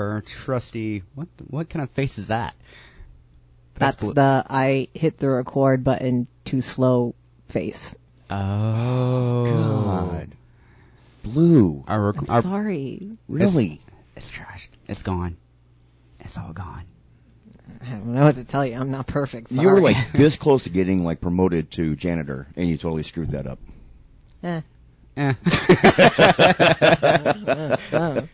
our trusty. What what kind of face is that? That's blue. the I hit the record button too slow face. Oh. God. Blue. Our, I'm our sorry. Really? it's trashed. It's gone. It's all gone. I don't know what to tell you. I'm not perfect. Sorry. You were like this close to getting like promoted to janitor, and you totally screwed that up. eh. Eh. Oh.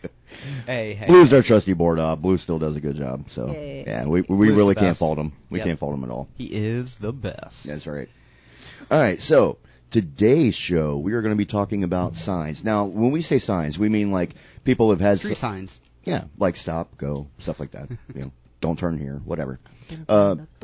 Hey, hey. Blue's our trusty board op. Blue still does a good job. So Yay. yeah, we we Blue's really can't fault him. We Yep. can't fault him at all. He is the best. That's right. All right, so today's show we are going to be talking about signs. Now, when we say signs, we mean like people have had Street signs. yeah, like stop, go, stuff like that. you know, don't turn here, whatever. Uh,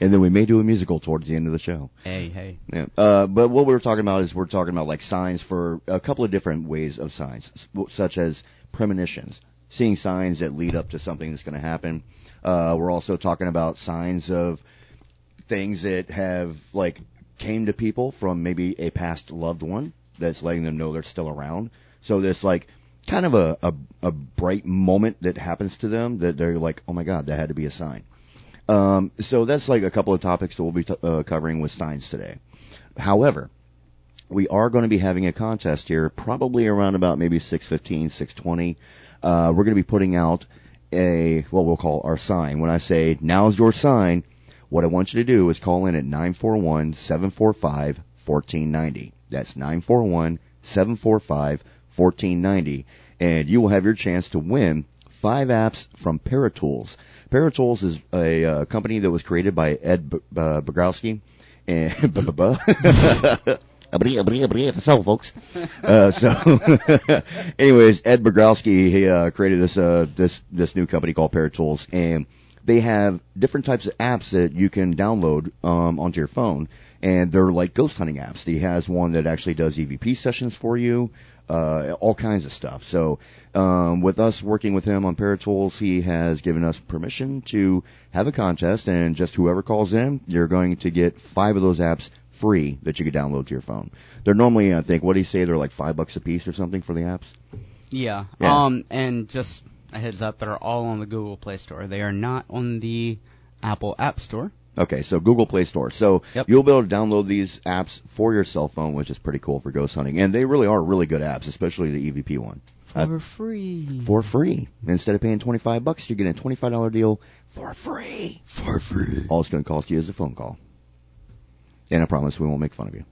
and then we may do a musical towards the end of the show. Hey, hey. Yeah. Uh, but what we're talking about is we're talking about like signs for a couple of different ways of signs, such as premonitions, seeing signs that lead up to something that's going to happen. Uh, we're also talking about signs of things that have like came to people from maybe a past loved one that's letting them know they're still around. So this like kind of a, a, a bright moment that happens to them that they're like, oh my god, that had to be a sign. Um, so that's like a couple of topics that we'll be t- uh, covering with signs today. However, we are going to be having a contest here, probably around about maybe 615, 620. Uh, we're going to be putting out a, what we'll call our sign. When I say, now's your sign, what I want you to do is call in at 941-745-1490. That's 941-745-1490. And you will have your chance to win five apps from Paratools. Paratools is a uh, company that was created by Ed B- uh, Bobrowski. And so, folks. Uh, so, anyways, Ed Bogrowski he uh, created this uh, this this new company called Paratools, and they have different types of apps that you can download um, onto your phone, and they're like ghost hunting apps. He has one that actually does EVP sessions for you, uh, all kinds of stuff. So, um, with us working with him on Paratools, he has given us permission to have a contest, and just whoever calls in, you're going to get five of those apps free that you can download to your phone. They're normally, I think, what do you say? They're like five bucks a piece or something for the apps. Yeah. Yeah. Um, and just a heads up, they're all on the Google Play Store. They are not on the Apple App Store. Okay, so Google Play Store. So Yep. you'll be able to download these apps for your cell phone, which is pretty cool for ghost hunting. And they really are really good apps, especially the EVP one. Uh, For free. for free. Instead of paying 25 bucks, you're getting a $25 deal for free. For free. All it's going to cost you is a phone call. And I promise we won't make fun of you.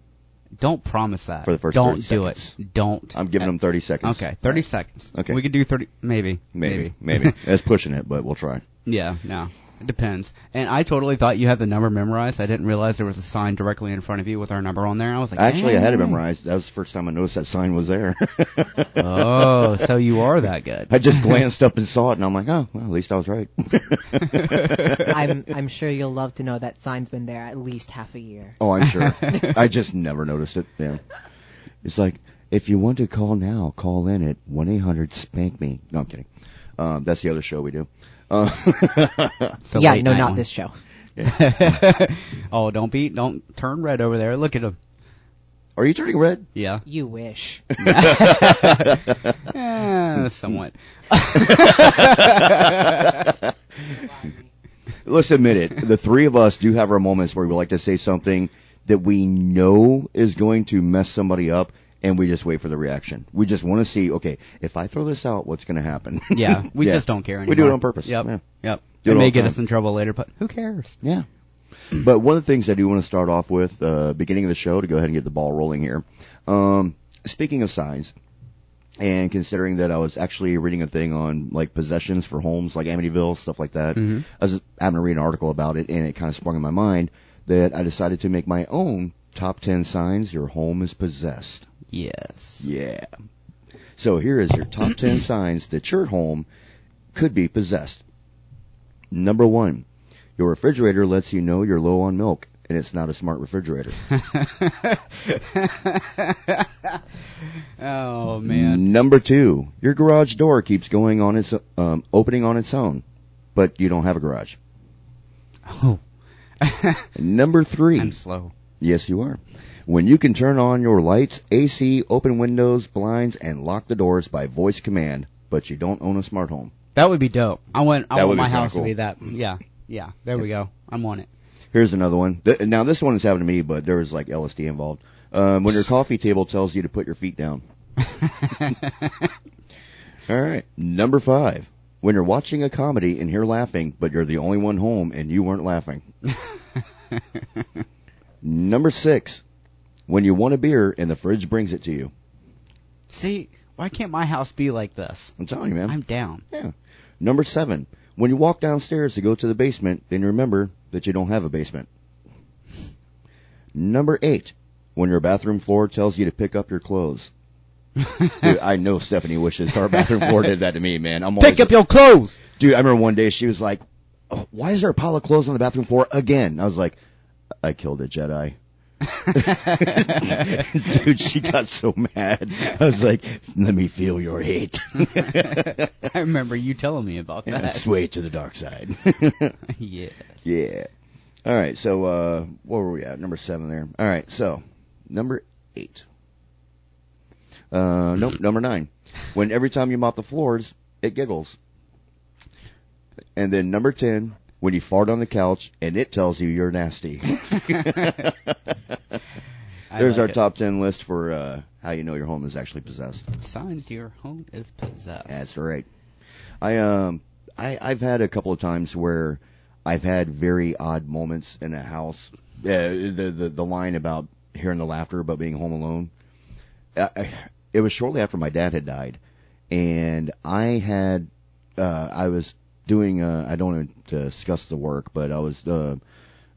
Don't promise that. For the first Don't 30 do seconds. it. Don't. I'm giving them 30 seconds. Okay, 30 seconds. Okay. We could do 30, maybe. Maybe. Maybe. That's pushing it, but we'll try. yeah, no. It depends. And I totally thought you had the number memorized. I didn't realize there was a sign directly in front of you with our number on there. I was like, Actually, I had it memorized. That was the first time I noticed that sign was there. Oh, so you are that good. I just glanced up and saw it, and I'm like, oh, well, at least I was right. I'm I'm sure you'll love to know that sign's been there at least half a year. Oh, I'm sure. I just never noticed it. Yeah. It's like, if you want to call now, call in at 1-800-SPANK-ME. No, I'm kidding. Um, that's the other show we do. Uh, yeah, no, not one. this show. oh, don't be, don't turn red over there. Look at him. are you turning red? Yeah. You wish. Eh, somewhat. Let's admit it. The three of us do have our moments where we like to say something that we know is going to mess somebody up, and we just wait for the reaction. We just want to see, okay, if I throw this out, what's going to happen? Yeah, we Yeah. just don't care anymore. We do it on purpose. Yep. Yeah. Yep. Do it it may get time. us in trouble later, but who cares? Yeah. But one of the things I do want to start off with, uh, beginning of the show, to go ahead and get the ball rolling here. Um, speaking of signs, and considering that I was actually reading a thing on like possessions for homes, like Amityville, stuff like that, Mhm. I was having to read an article about it, and it kind of sprung in my mind that I decided to make my own top 10 signs your home is possessed. Yes. Yeah. So here is your top 10 signs that your home could be possessed. Number one, your refrigerator lets you know you're low on milk, and it's not a smart refrigerator. oh man. Number two, your garage door keeps going on its um, opening on its own, but you don't have a garage. Oh, Number three, I'm slow. yes, you are. When you can turn on your lights, AC, open windows, blinds, and lock the doors by voice command, but you don't own a smart home. That would be dope. I want I That want my house cool. to be that. Yeah, yeah. There we go. I'm on it. Here's another one. Now this one has happened to me, but there was like LSD involved. Um, when your coffee table tells you to put your feet down. All right. Number five. When you're watching a comedy and hear laughing, but you're the only one home and you weren't laughing. Number six. When you want a beer and the fridge brings it to you. See, why can't my house be like this? I'm telling you, man. I'm down. Yeah. Number seven. When you walk downstairs to go to the basement, then remember that you don't have a basement. Number eight. When your bathroom floor tells you to pick up your clothes. Dude, I know Stephanie wishes our bathroom floor did that to me, man. I'm Pick up your clothes. dude. I remember one day she was like, oh, "Why is there a pile of clothes on the bathroom floor again?" I was like, "I killed a Jedi." dude, she got so mad. I was like, "Let me feel your hate." I remember you telling me about Yeah, that. sway to the dark side. yes. yeah. All right. So, uh, where were we at? Number seven there. All right. So, number eight. Uh, nope. Number nine. When every time you mop the floors, it giggles. And then number ten. When you fart on the couch and it tells you you're nasty. There's like our it. top ten list for uh, how you know your home is actually possessed. signs your home is possessed. That's right. I um I I've had a couple of times where I've had very odd moments in a house. Uh, the the the line about hearing the laughter about being home alone. I, I, it was shortly after my dad had died, and I had uh I was doing uh I don't want to discuss the work, but I was uh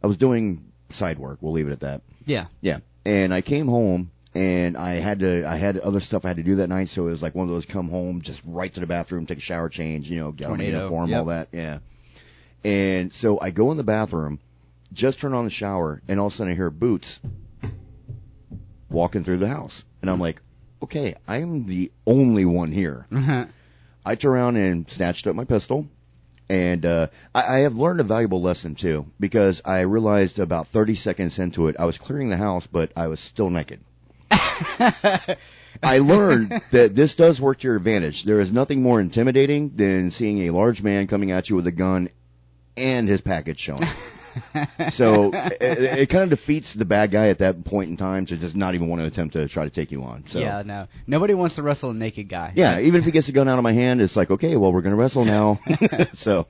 I was doing side work. We'll leave it at that. Yeah. Yeah. And I came home and I had to I had other stuff I had to do that night, so it was like one of those come home, just right to the bathroom, take a shower, change, you know, get on my uniform, yep. all that. Yeah. And so I go in the bathroom, just turn on the shower, and all of a sudden I hear boots walking through the house. And I'm like, okay, I am the only one here. I turn around and snatched up my pistol. And uh, I, I have learned a valuable lesson too, because I realized about 30 seconds into it, I was clearing the house, but I was still naked. I learned that this does work to your advantage. There is nothing more intimidating than seeing a large man coming at you with a gun and his package showing. so it, it kind of defeats the bad guy at that point in time to just not even want to attempt to try to take you on. So Yeah, no. Nobody wants to wrestle a naked guy. yeah, even if he gets the gun out of my hand, it's like, okay, well, we're going to wrestle now. so,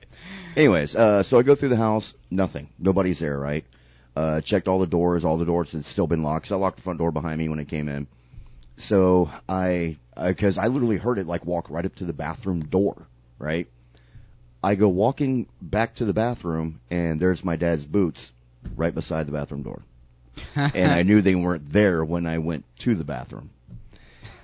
anyways, uh, so I go through the house, nothing. Nobody's there, right? Uh, checked all the doors, all the doors had still been locked. So I locked the front door behind me when I came in. So I, because I literally heard it like walk right up to the bathroom door, right? I go walking back to the bathroom, and there's my dad's boots right beside the bathroom door. and I knew they weren't there when I went to the bathroom.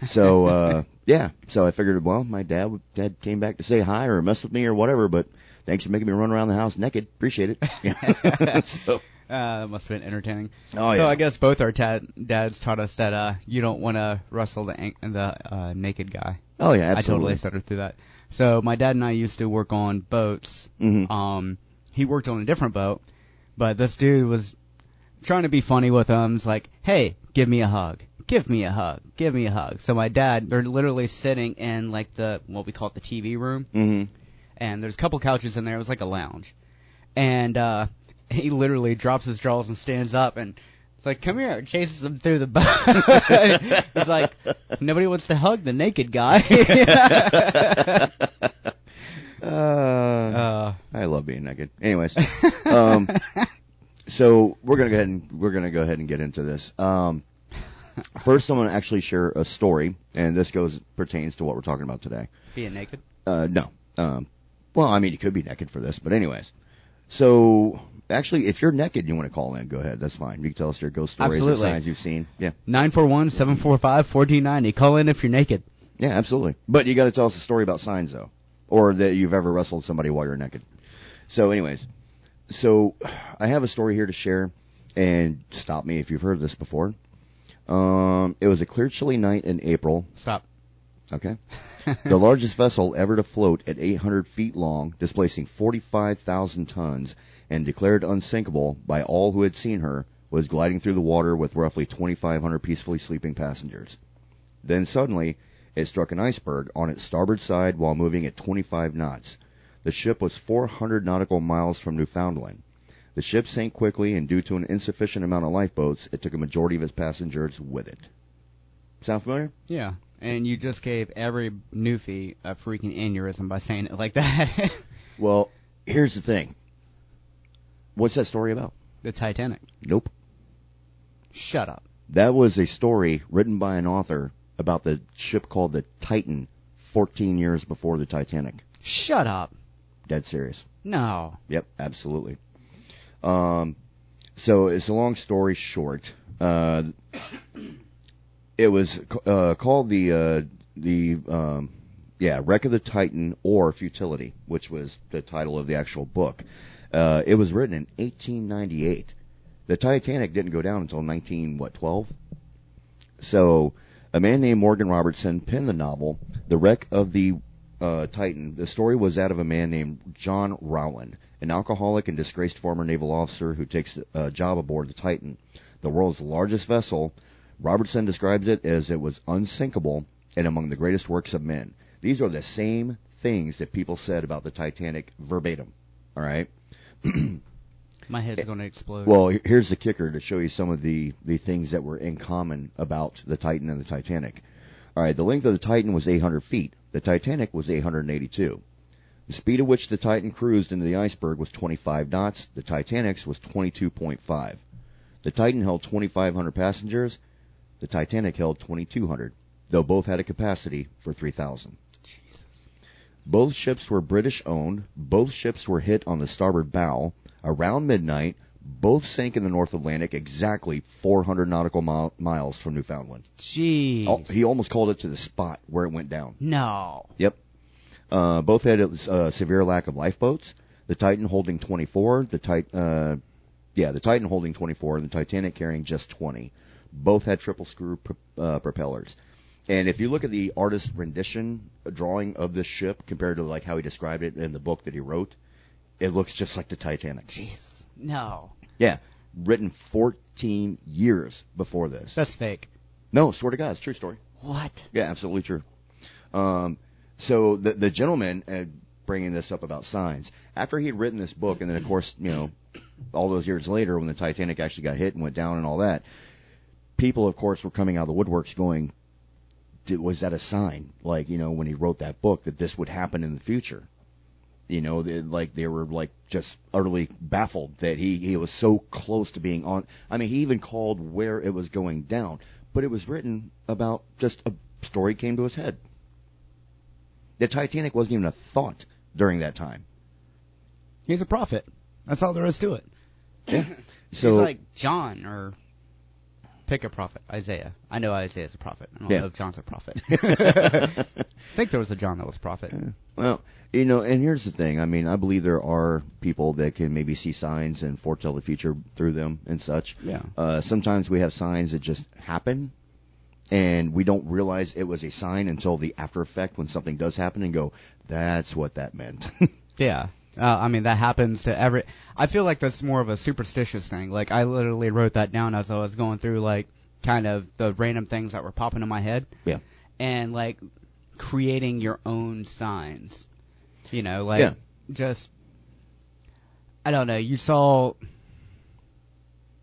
So uh yeah, so I figured, well, my dad dad came back to say hi or mess with me or whatever, but thanks for making me run around the house naked. Appreciate it. So, Uh, that must have been entertaining. Oh, yeah. So. I guess both our tad- dads taught us that uh, you don't want to wrestle the an- the uh, naked guy. oh yeah, absolutely. I totally stuttered through that. So my dad and I used to work on boats. Mhm. Um, he worked on a different boat, but this dude was trying to be funny with him. It's like, hey, give me a hug. Give me a hug. Give me a hug. So my dad, they're literally sitting in like the what we call it the TV room, Mhm. and there's a couple couches in there. It was like a lounge, and uh, he literally drops his drawers and stands up and. It's like, come here, chases him through the boat. It's like, nobody wants to hug the naked guy. Uh, uh, I love being naked. Anyways, um, so we're gonna go ahead and we're gonna go ahead and get into this. Um, first, I'm gonna actually share a story, and this goes pertains to what we're talking about today. being naked. Uh, no. Um, well, I mean, you could be naked for this, but anyways. So, actually, if you're naked, and you want to call in, go ahead. That's fine. You can tell us your ghost stories Absolutely. or signs you've seen. Yeah. Nine four one seven four five fourteen ninety. Call in if you're naked. Yeah, absolutely. But you got to tell us a story about signs, though, or that you've ever wrestled somebody while you're naked. So, anyways, so I have a story here to share, and stop me if you've heard this before. Um, it was a clear, chilly night in April. Stop. Okay. the largest vessel ever to float at 800 feet long, displacing 45,000 tons, and declared unsinkable by all who had seen her, was gliding through the water with roughly 2,500 peacefully sleeping passengers. Then suddenly, it struck an iceberg on its starboard side while moving at 25 knots. The ship was 400 nautical miles from Newfoundland. The ship sank quickly, and due to an insufficient amount of lifeboats, it took a majority of its passengers with it. Sound familiar? Yeah. And you just gave every newfie a freaking aneurysm by saying it like that. Well, here's the thing. What's that story about? the Titanic. Nope. Shut up. That was a story written by an author about the ship called the Titan 14 years before the Titanic. Shut up. Dead serious. No. Yep, absolutely. Um, so it's a long story short. Uh, it was uh, called the uh, the um, yeah Wreck of the Titan or Futility, which was the title of the actual book. Uh, it was written in 1898. The Titanic didn't go down until 19 what 12. So a man named Morgan Robertson penned the novel, The Wreck of the uh, Titan. The story was that of a man named John Rowland, an alcoholic and disgraced former naval officer who takes a job aboard the Titan, the world's largest vessel. Robertson describes it as it was unsinkable and among the greatest works of men. These are the same things that people said about the Titanic verbatim. All right. My head's going to explode. Well, here's the kicker to show you some of the, the things that were in common about the Titan and the Titanic. All right, the length of the Titan was 800 feet. The Titanic was 882. The speed at which the Titan cruised into the iceberg was 25 knots. The Titanic's was 22.5. The Titan held 2,500 passengers. The Titanic held 2,200, though both had a capacity for 3,000. Jesus. Both ships were British owned. Both ships were hit on the starboard bow. Around midnight, both sank in the North Atlantic exactly 400 nautical mile, miles from Newfoundland. Jeez. Oh, he almost called it to the spot where it went down. no. Yep. Uh, both had a uh, severe lack of lifeboats. The Titan holding 24, the Tit- uh, yeah, the Titan holding 24, and the Titanic carrying just 20. Both had triple screw pro- uh, propellers. And if you look at the artist's rendition drawing of this ship compared to like how he described it in the book that he wrote, it looks just like the Titanic. Jeez, No. Yeah, written 14 years before this. That's fake. No, swear to God, it's a true story. What? Yeah, absolutely true. Um, so the the gentleman uh, bringing this up about signs after he had written this book, and then of course you know all those years later when the Titanic actually got hit and went down and all that, people of course were coming out of the woodworks going, "Did- was that a sign? Like you know when he wrote that book that this would happen in the future. You know, they, like they were like just utterly baffled that he he was so close to being on. I mean, he even called where it was going down, but it was written about just a story came to his head. The Titanic wasn't even a thought during that time. He's a prophet. That's all there is to it. Yeah. He's So like John or pick a prophet. Isaiah. I know Isaiah's a prophet. I don't Yeah. know if John's a prophet. I think there was a John that was a prophet. Well, you know, and here's the thing. I mean, I believe there are people that can maybe see signs and foretell the future through them and such. Yeah. Uh, sometimes we have signs that just happen, and we don't realize it was a sign until the after effect when something does happen and go, that's what that meant. Yeah. Uh, I mean, that happens to every. I feel like that's more of a superstitious thing. Like, I literally wrote that down as I was going through, like, kind of the random things that were popping in my head. Yeah. And, like, creating your own signs. You know, like, Yeah. just. I don't know. You saw.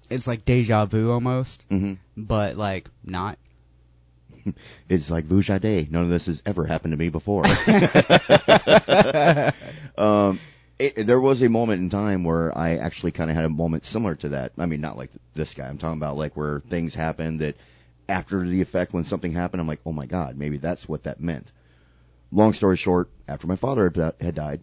It's like deja vu almost, hmm but, like, not. It's like Vujade. None of this has ever happened to me before. um, it, there was a moment in time where I actually kind of had a moment similar to that. I mean, not like this guy. I'm talking about like where things happened that after the effect, when something happened, I'm like, oh my god, maybe that's what that meant. Long story short, after my father had, died,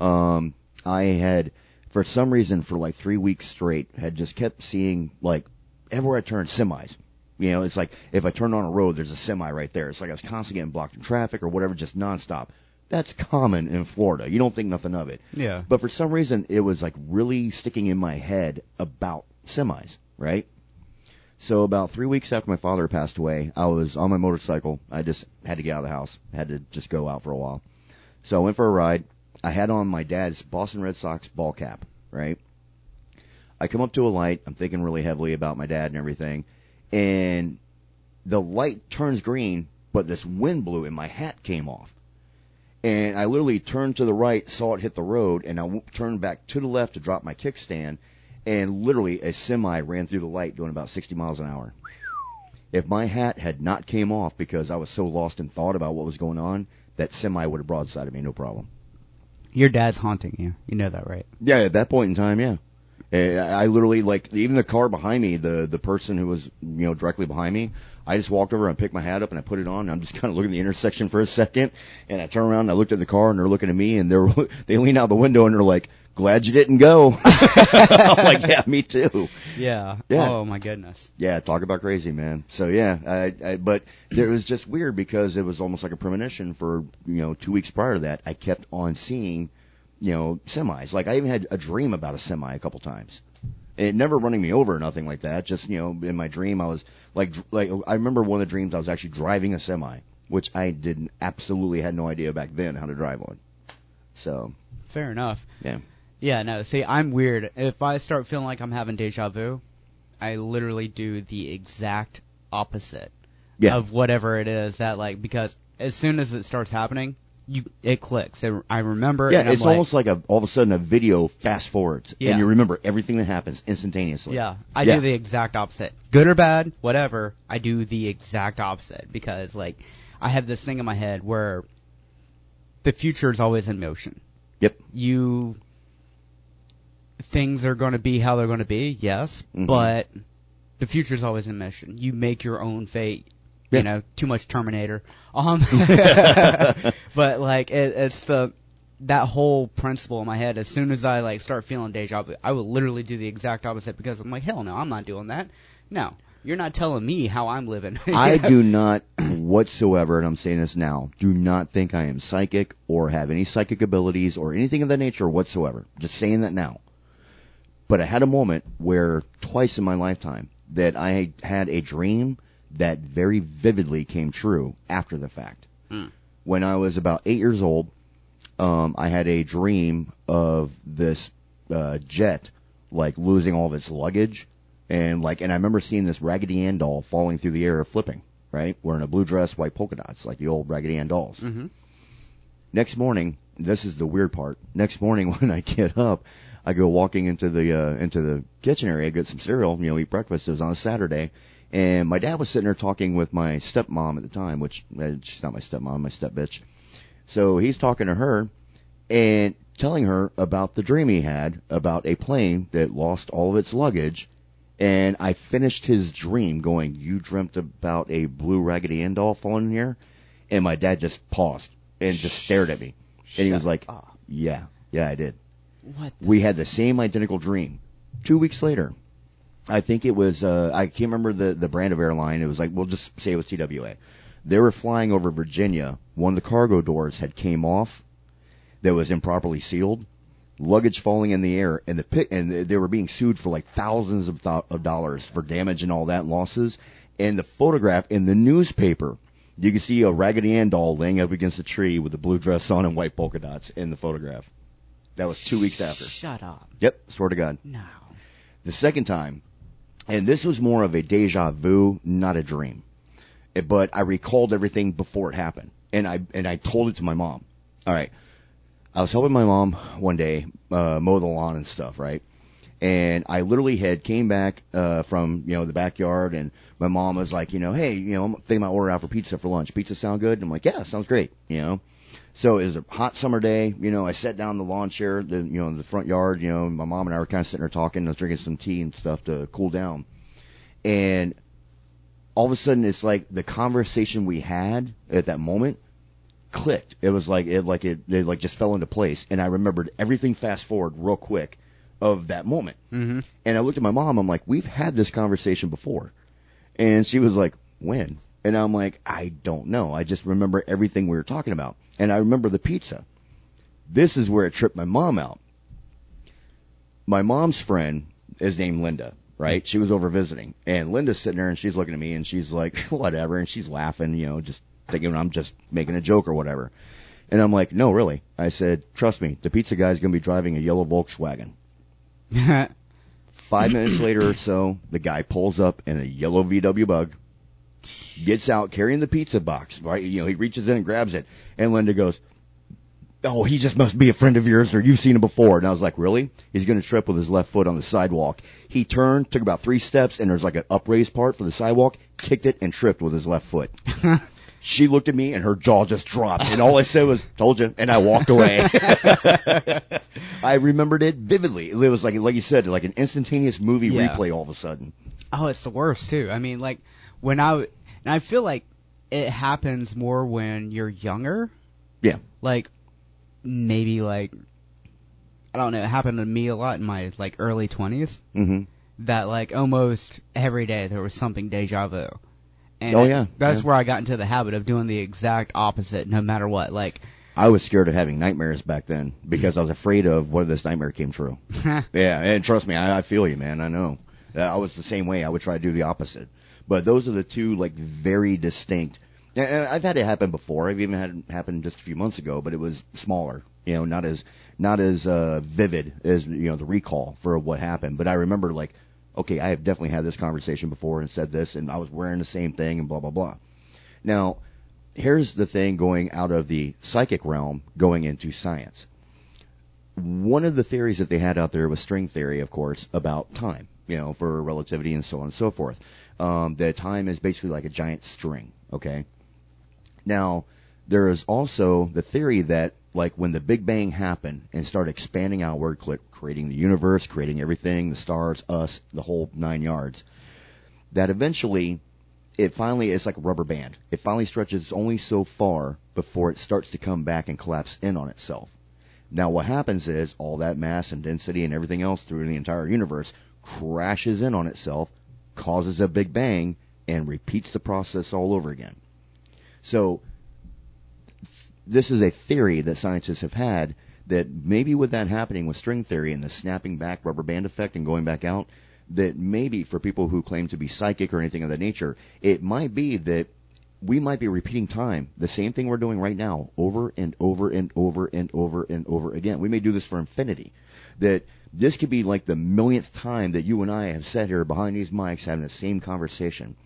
um, I had, for some reason, for like three weeks straight, had just kept seeing like everywhere I turned semis. You know, it's like if I turn on a road, there's a semi right there. It's like I was constantly getting blocked in traffic or whatever, just nonstop. That's common in Florida. You don't think nothing of it. Yeah. But for some reason, it was like really sticking in my head about semis, right? So about three weeks after my father passed away, I was on my motorcycle. I just had to get out of the house. Had to just go out for a while. So I went for a ride. I had on my dad's Boston Red Sox ball cap, right? I come up to a light. I'm thinking really heavily about my dad and everything, and the light turns green, but this wind blew and my hat came off. And I literally turned to the right, saw it hit the road, and I turned back to the left to drop my kickstand, and literally a semi ran through the light doing about 60 miles an hour. If my hat had not came off because I was so lost in thought about what was going on, that semi would have broadsided me, no problem. Your dad's haunting you. You know that, right? Yeah, at that point in time, yeah. Uh, I literally like even the car behind me, the the person who was you know directly behind me. I just walked over and picked my hat up and I put it on. And I'm just kind of looking at the intersection for a second, and I turn around and I looked at the car and they're looking at me and they're they lean out the window and they're like, "Glad you didn't go." I'm like, "Yeah, me too." Yeah. Yeah. Oh my goodness. Yeah, talk about crazy, man. So yeah, I, I but it was just weird because it was almost like a premonition for you know two weeks prior to that. I kept on seeing you know semis. Like I even had a dream about a semi a couple times. It never running me over or nothing like that. Just you know, in my dream, I was like dr- like I remember one of the dreams I was actually driving a semi, which I didn't absolutely had no idea back then how to drive one. So Fair enough. yeah, Yeah, no, see, I'm weird. If I start feeling like I'm having deja vu, I literally do the exact opposite yeah, of whatever it is that like because as soon as it starts happening, you it clicks. It, I remember. yeah. and It's like, almost like a all of a sudden a video fast forwards, Yeah. and you remember everything that happens instantaneously. Yeah, I Yeah. do the exact opposite. Good or bad, whatever. I do the exact opposite because like I have this thing in my head where the future is always in motion. Yep. You things are going to be how they're going to be, yes, Mhm. but the future is always in motion. You make your own fate. Yeah. You know, too much Terminator. Um, but like it, it's the that whole principle in my head. As soon as I like start feeling deja vu, I will literally do the exact opposite because I'm like, hell no, I'm not doing that. No, you're not telling me how I'm living. I do not whatsoever, and I'm saying this now, do not think I am psychic or have any psychic abilities or anything of that nature whatsoever. Just saying that now. But I had a moment where twice in my lifetime that I had a dream that very vividly came true after the fact. Hmm. When I was about eight years old, um, I had a dream of this uh, jet like losing all of its luggage, and like, and I remember seeing this Raggedy Ann doll falling through the air, flipping, right, wearing a blue dress, white polka dots, like the old Raggedy Ann dolls. hmm Next morning, this is the weird part. Next morning, when I get up, I go walking into the uh, into the kitchen area, get some cereal, you know, eat breakfast. It was on a Saturday, and my dad was sitting there talking with my stepmom at the time, which uh, she's not my stepmom, my step bitch. So he's talking to her and telling her about the dream he had about a plane that lost all of its luggage. And I finished his dream going, "You dreamt about a blue Raggedy Ann doll falling in here," and my dad just paused and just stared at me, and he was like, up. "Yeah, yeah, I did." What? We had the same identical dream. Two weeks later, I think it was uh, I can't remember the the brand of airline. It was like we'll just say it was TWA. They were flying over Virginia. One of the cargo doors had came off that was improperly sealed. Luggage falling in the air, and the pit, and they were being sued for like thousands of th- of dollars for damage and all that losses. And the photograph in the newspaper, you can see a Raggedy Ann doll laying up against a tree with a blue dress on and white polka dots in the photograph. That was two weeks after. Shut up. Yep, swear to God. No. The second time, and this was more of a deja vu, not a dream. Eh, But I recalled everything before it happened, and I and I told it to my mom. All right, I was helping my mom one day uh, mow the lawn and stuff, right? And I literally had came back uh, from you know the backyard, and my mom was like, you know, hey, you know, I'm thinking about ordering out for pizza for lunch. Pizza sound good? And I'm like, yeah, sounds great, you know. So it was a hot summer day. You know, I sat down in the lawn chair, the, you know, in the front yard. You know, my mom and I were kind of sitting there talking. I was drinking some tea and stuff to cool down. And all of a sudden, it's like the conversation we had at that moment clicked. It was like it like it, it like just fell into place. And I remembered everything fast forward real quick of that moment. Mm-hmm. And I looked at my mom. I'm like, we've had this conversation before. And she was like, when? And I'm like, I don't know. I just remember everything we were talking about. And I remember the pizza. This is where it tripped my mom out. My mom's friend is named Linda, right? She was over visiting. And Linda's sitting there and she's looking at me and she's like, whatever. And she's laughing, you know, just thinking I'm just making a joke or whatever. And I'm like, no, really. I said, trust me, the pizza guy's going to be driving a yellow Volkswagen. Five minutes later or so, the guy pulls up in a yellow VW bug, gets out carrying the pizza box. Right, you know, he reaches in and grabs it, and Linda goes, "Oh, he just must be a friend of yours, or you've seen him before." And I was like, "Really?" He's going to trip with his left foot on the sidewalk. He turned, took about three steps, and there's like an upraised part for the sidewalk, kicked it, and tripped with his left foot. She looked at me and her jaw just dropped, and all I said was, "Told you," and I walked away. I remembered it vividly. It was like, like you said, like an instantaneous movie Yeah. replay. All of a sudden, Oh, it's the worst too. I mean, like when I and I feel like it happens more when you're younger. Yeah. Like maybe like I don't know. It happened to me a lot in my like early twenties. hmm That like almost every day there was something deja vu. And Oh, yeah. that's Yeah. where I got into the habit of doing the exact opposite, no matter what. Like, I was scared of having nightmares back then because I was afraid of what if this nightmare came true. Yeah, and trust me, I, I feel you, man. I know. Uh, I was the same way. I would try to do the opposite. But those are the two like very distinct. And I've had it happen before. I've even had it happen just a few months ago, but it was smaller. You know, not as not as uh, vivid as you know the recall for what happened. But I remember like, okay, I have definitely had this conversation before and said this, and I was wearing the same thing and blah blah blah. Now, here's the thing going out of the psychic realm going into science one of the theories that they had out there was string theory, of course, about time, you know, for relativity and so on and so forth. Um, that time is basically like a giant string, okay? Now, there is also the theory that, like, when the Big Bang happened and started expanding outward, creating the universe, creating everything, the stars, us, the whole nine yards, that eventually it finally is like a rubber band. It finally stretches only so far before it starts to come back and collapse in on itself. Now what happens is all that mass and density and everything else through the entire universe crashes in on itself, causes a big bang, and repeats the process all over again. So this is a theory that scientists have had that maybe with that happening with string theory and the snapping back rubber band effect and going back out, that maybe for people who claim to be psychic or anything of that nature, it might be that we might be repeating time, the same thing we're doing right now, over and over and over and over and over again. We may do this for infinity. That this could be like the millionth time that you and I have sat here behind these mics having the same conversation.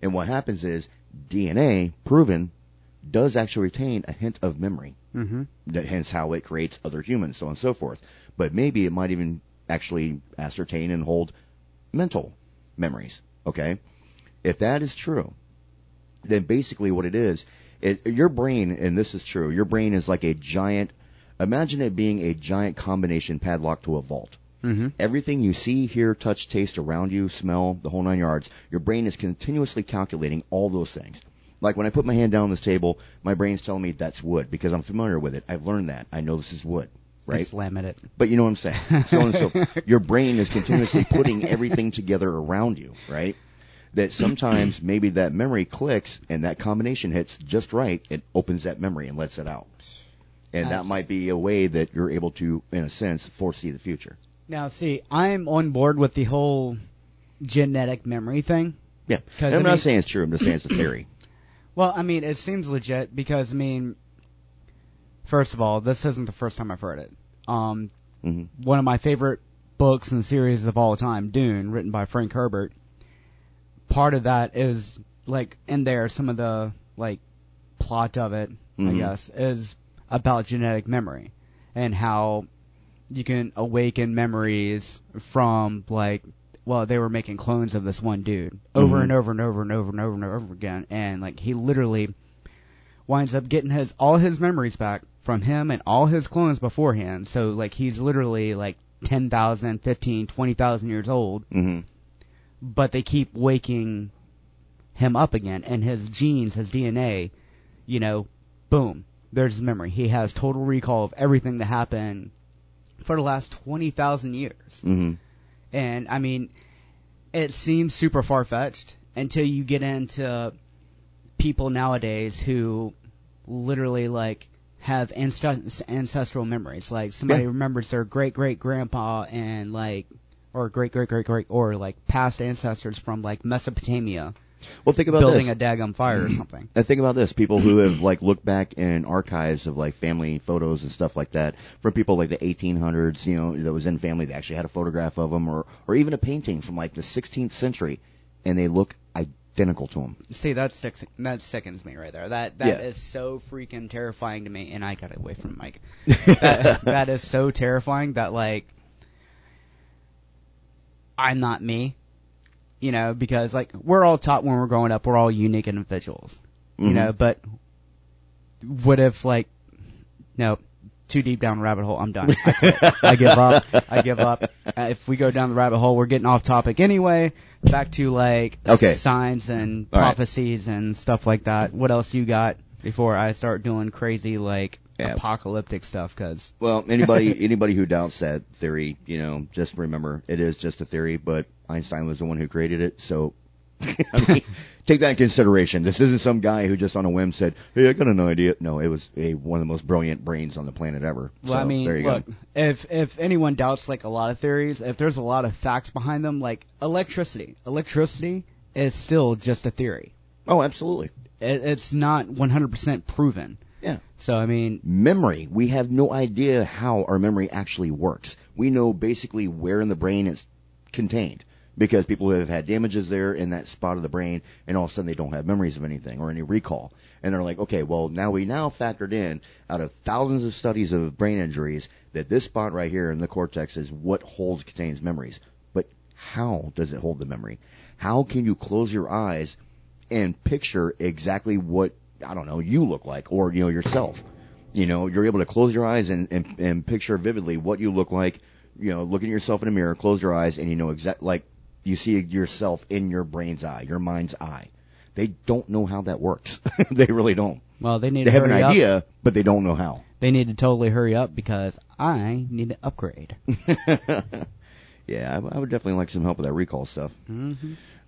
And what happens is DNA, proven, does actually retain a hint of memory. mm-hmm. That hence how it creates other humans, so on and so forth. But maybe it might even actually ascertain and hold mental memories. Okay? If that is true, then basically what it is, is your brain, and this is true, your brain is like a giant, imagine it being a giant combination padlock to a vault. Mm-hmm. Everything you see, hear, touch, taste around you, smell, the whole nine yards, your brain is continuously calculating all those things. Like when I put my hand down on this table, my brain's telling me that's wood because I'm familiar with it. I've learned that. I know this is wood, right? Slam at it. But you know what I'm saying. So on and so your brain is continuously putting everything together around you, right? That sometimes maybe that memory clicks and that combination hits just right. It opens that memory and lets it out. And that might be a way that you're able to, in a sense, foresee the future. Now, see, I'm on board with the whole genetic memory thing. Yeah. I'm I not saying it's true. I'm just saying it's a theory. Well, I mean, it seems legit because I mean, first of all, this isn't the first time I've heard it. Um, hmm one of my favorite books and series of all time, Dune, written by Frank Herbert. Part of that is like in there, some of the like plot of it, I Mhm. guess, is about genetic memory and how you can awaken memories from like well they were making clones of this one dude over Mhm. and over and over and over and over and over again. And like he literally winds up getting his all his memories back from him and all his clones beforehand. So like he's literally like 10,000 15 20,000 years old. Hmm but they keep waking him up again. And his genes his DNA you know boom there's his memory he has total recall of everything that happened for the last 20,000 years hmm and I mean, it seems super far fetched until you get into people nowadays who literally like have anst- ancestral memories. Like somebody Yeah. remembers their great great grandpa and like, or great great great great, or like past ancestors from like Mesopotamia Well, think about building this. a daggum fire or something. And think about this: people who have like looked back in archives of like family photos and stuff like that from people like the 1800s, you know, that was in family. They actually had a photograph of them, or or even a painting from like the 16th century, and they look identical to them. See, that's six, that sickens me right there. That that Yeah. is so freaking terrifying to me, and I got away from Mike. that that is so terrifying that like I'm not me, you know, because like we're all taught when we're growing up, we're all unique individuals, you Mhm. know. But what if like no, too deep down the rabbit hole, I'm done. I, quit. I give up. I give up. Uh, if we go down the rabbit hole, we're getting off topic anyway. Back to like Okay. signs and All right. prophecies and stuff like that. What else you got before I start doing crazy like Yeah. apocalyptic stuff? Cause Well, anybody anybody who doubts that theory, you know, just remember it is just a theory, but Einstein was the one who created it, so I mean, take that in consideration. This isn't some guy who just on a whim said, "Hey, I got an idea." No, it was a one of the most brilliant brains on the planet ever. Well, So, I mean, look, go. if if anyone doubts like a lot of theories, if there's a lot of facts behind them, like electricity, electricity is still just a theory. Oh, absolutely. It, it's not 100% proven. Yeah. So I mean, Memory. We have no idea how our memory actually works. We know basically where in the brain it's contained because people have had damages there in that spot of the brain and all of a sudden they don't have memories of anything or any recall. And they're like, okay, well now we now factored in out of thousands of studies of brain injuries that this spot right here in the cortex is what holds, contains memories. But how does it hold the memory? How can you close your eyes and picture exactly what, I don't know, you look like or, you know, yourself? You know, you're able to close your eyes and, and, and picture vividly what you look like. You know, look at yourself in a mirror, close your eyes, and you know exact like you see yourself in your brain's eye, your mind's eye. They don't know how that works. they really don't. well, they need They to have an hurry up. idea, but they don't know how. They need to totally hurry up because I need to upgrade. yeah, I, I would definitely like some help with that recall stuff. hmm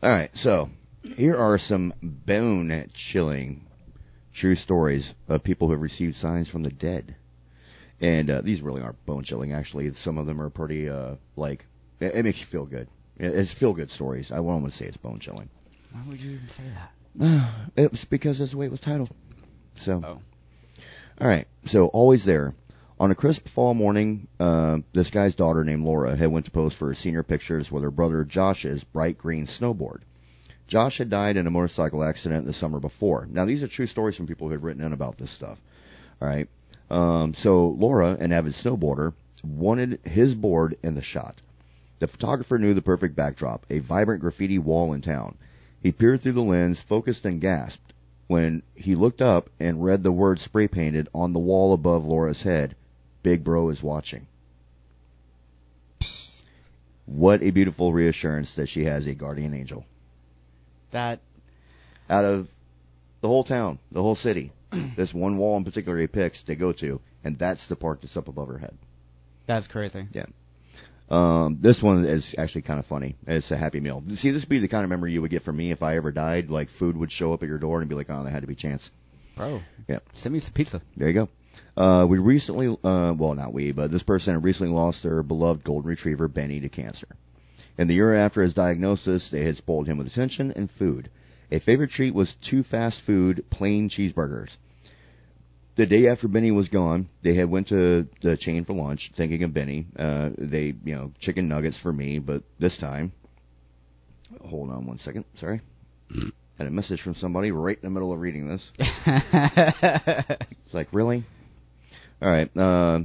All right, so here are some bone chilling true stories of people who have received signs from the dead. And uh, these really aren't bone chilling, actually. Some of them are pretty, uh, like, it, it makes you feel good. It- It's feel good stories. I won't say it's bone chilling. Why would you even say that? It was because that's the way it was titled. So, Oh. all right. So always there. On a crisp fall morning, uh, this guy's daughter named Laura had went to pose for her senior pictures with her brother Josh's bright green snowboard. Josh had died in a motorcycle accident the summer before. Now these are true stories from people who have written in about this stuff. All right. Um, so Laura, an avid snowboarder, wanted his board in the shot. The photographer knew the perfect backdrop, a vibrant graffiti wall in town. He peered through the lens, focused and gasped when he looked up and read the word spray painted on the wall above Laura's head. Big Bro is watching. What a beautiful reassurance that she has a guardian angel. That Out of the whole town, the whole city, this one wall in particular he picks to go to, and that's the part that's up above her head. that's crazy. Yeah. Um, this one is actually kind of funny. It's a happy meal. See, this would be the kind of memory you would get from me if I ever died. Like food would show up at your door and be like, "Oh, that had to be chance." Bro. Yeah. Send me some pizza. There you go. Uh, we recently, uh, well, not we, but this person recently lost their beloved golden retriever Benny to cancer. In the year after his diagnosis, they had spoiled him with attention and food. A favorite treat was two fast food plain cheeseburgers. The day after Benny was gone, they had went to the chain for lunch, thinking of Benny. Uh, they, you know, chicken nuggets for me, but this time, hold on one second, sorry. Had a message from somebody right in the middle of reading this. It's like, really? All right. Uh,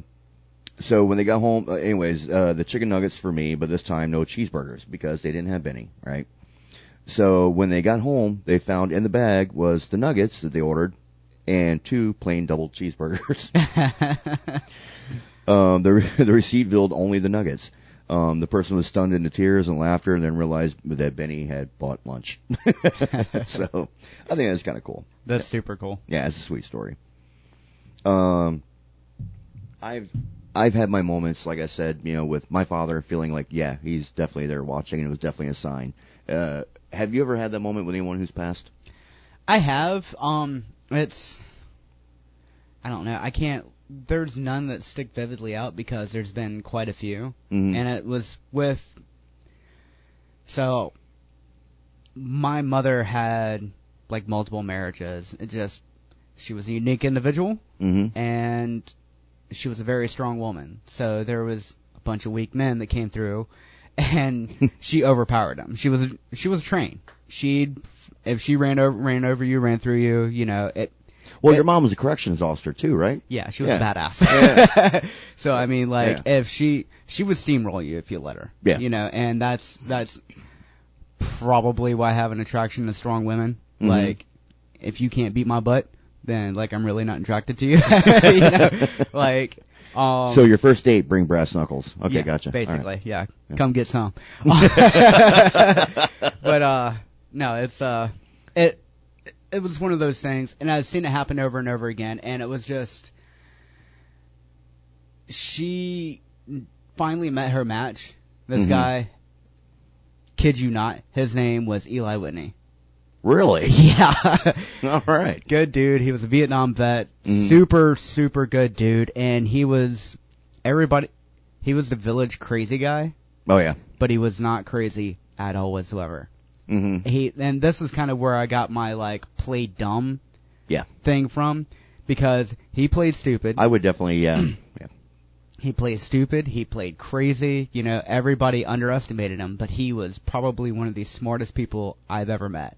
so when they got home, uh, anyways, uh, the chicken nuggets for me, but this time no cheeseburgers because they didn't have any, right? So when they got home, they found in the bag was the nuggets that they ordered and two plain double cheeseburgers. um, the, the receipt billed only the nuggets. Um, the person was stunned into tears and laughter and then realized that Benny had bought lunch. so I think that's kind of cool. That's super cool. Yeah, it's a sweet story. Um, I've I've had my moments, like I said, you know, with my father feeling like, yeah, he's definitely there watching, and it was definitely a sign. Uh, have you ever had that moment with anyone who's passed? I have. Um, it's. I don't know. I can't. There's none that stick vividly out because there's been quite a few, Mhm. and it was with. So. my mother had like multiple marriages. It just she was a unique individual Mm-hmm. and she was a very strong woman. So there was a bunch of weak men that came through, and she overpowered them. She was a, she was a train. She if she ran over ran over you, ran through you, you know it. Well, It- your mom was a corrections officer too, right? Yeah, she was Yeah. a badass. so I mean, like, Yeah. if she she would steamroll you if you let her. Yeah. You know, and that's that's probably why I have an attraction to strong women. Mhm. Like, if you can't beat my butt, then like I'm really not attracted to you. you know, like. Um, so your first date, bring brass knuckles. Okay, yeah, gotcha. All right. Basically, yeah. Yeah. Come get some. but uh no, it's uh it it was one of those things and I've seen it happen over and over again and it was just she finally met her match. This Mhm. guy kid you not, his name was Eli Whitney. Really? Yeah. All right. good dude. He was a Vietnam vet. Mhm. Super, super good dude. And he was everybody. He was the village crazy guy, Oh yeah. but he was not crazy at all whatsoever. Mm-hmm. He and this is kind of where I got my like play dumb Yeah. thing from because he played stupid. I would definitely. Yeah. yeah. he played stupid. He played crazy. You know, everybody underestimated him, but he was probably one of the smartest people I've ever met.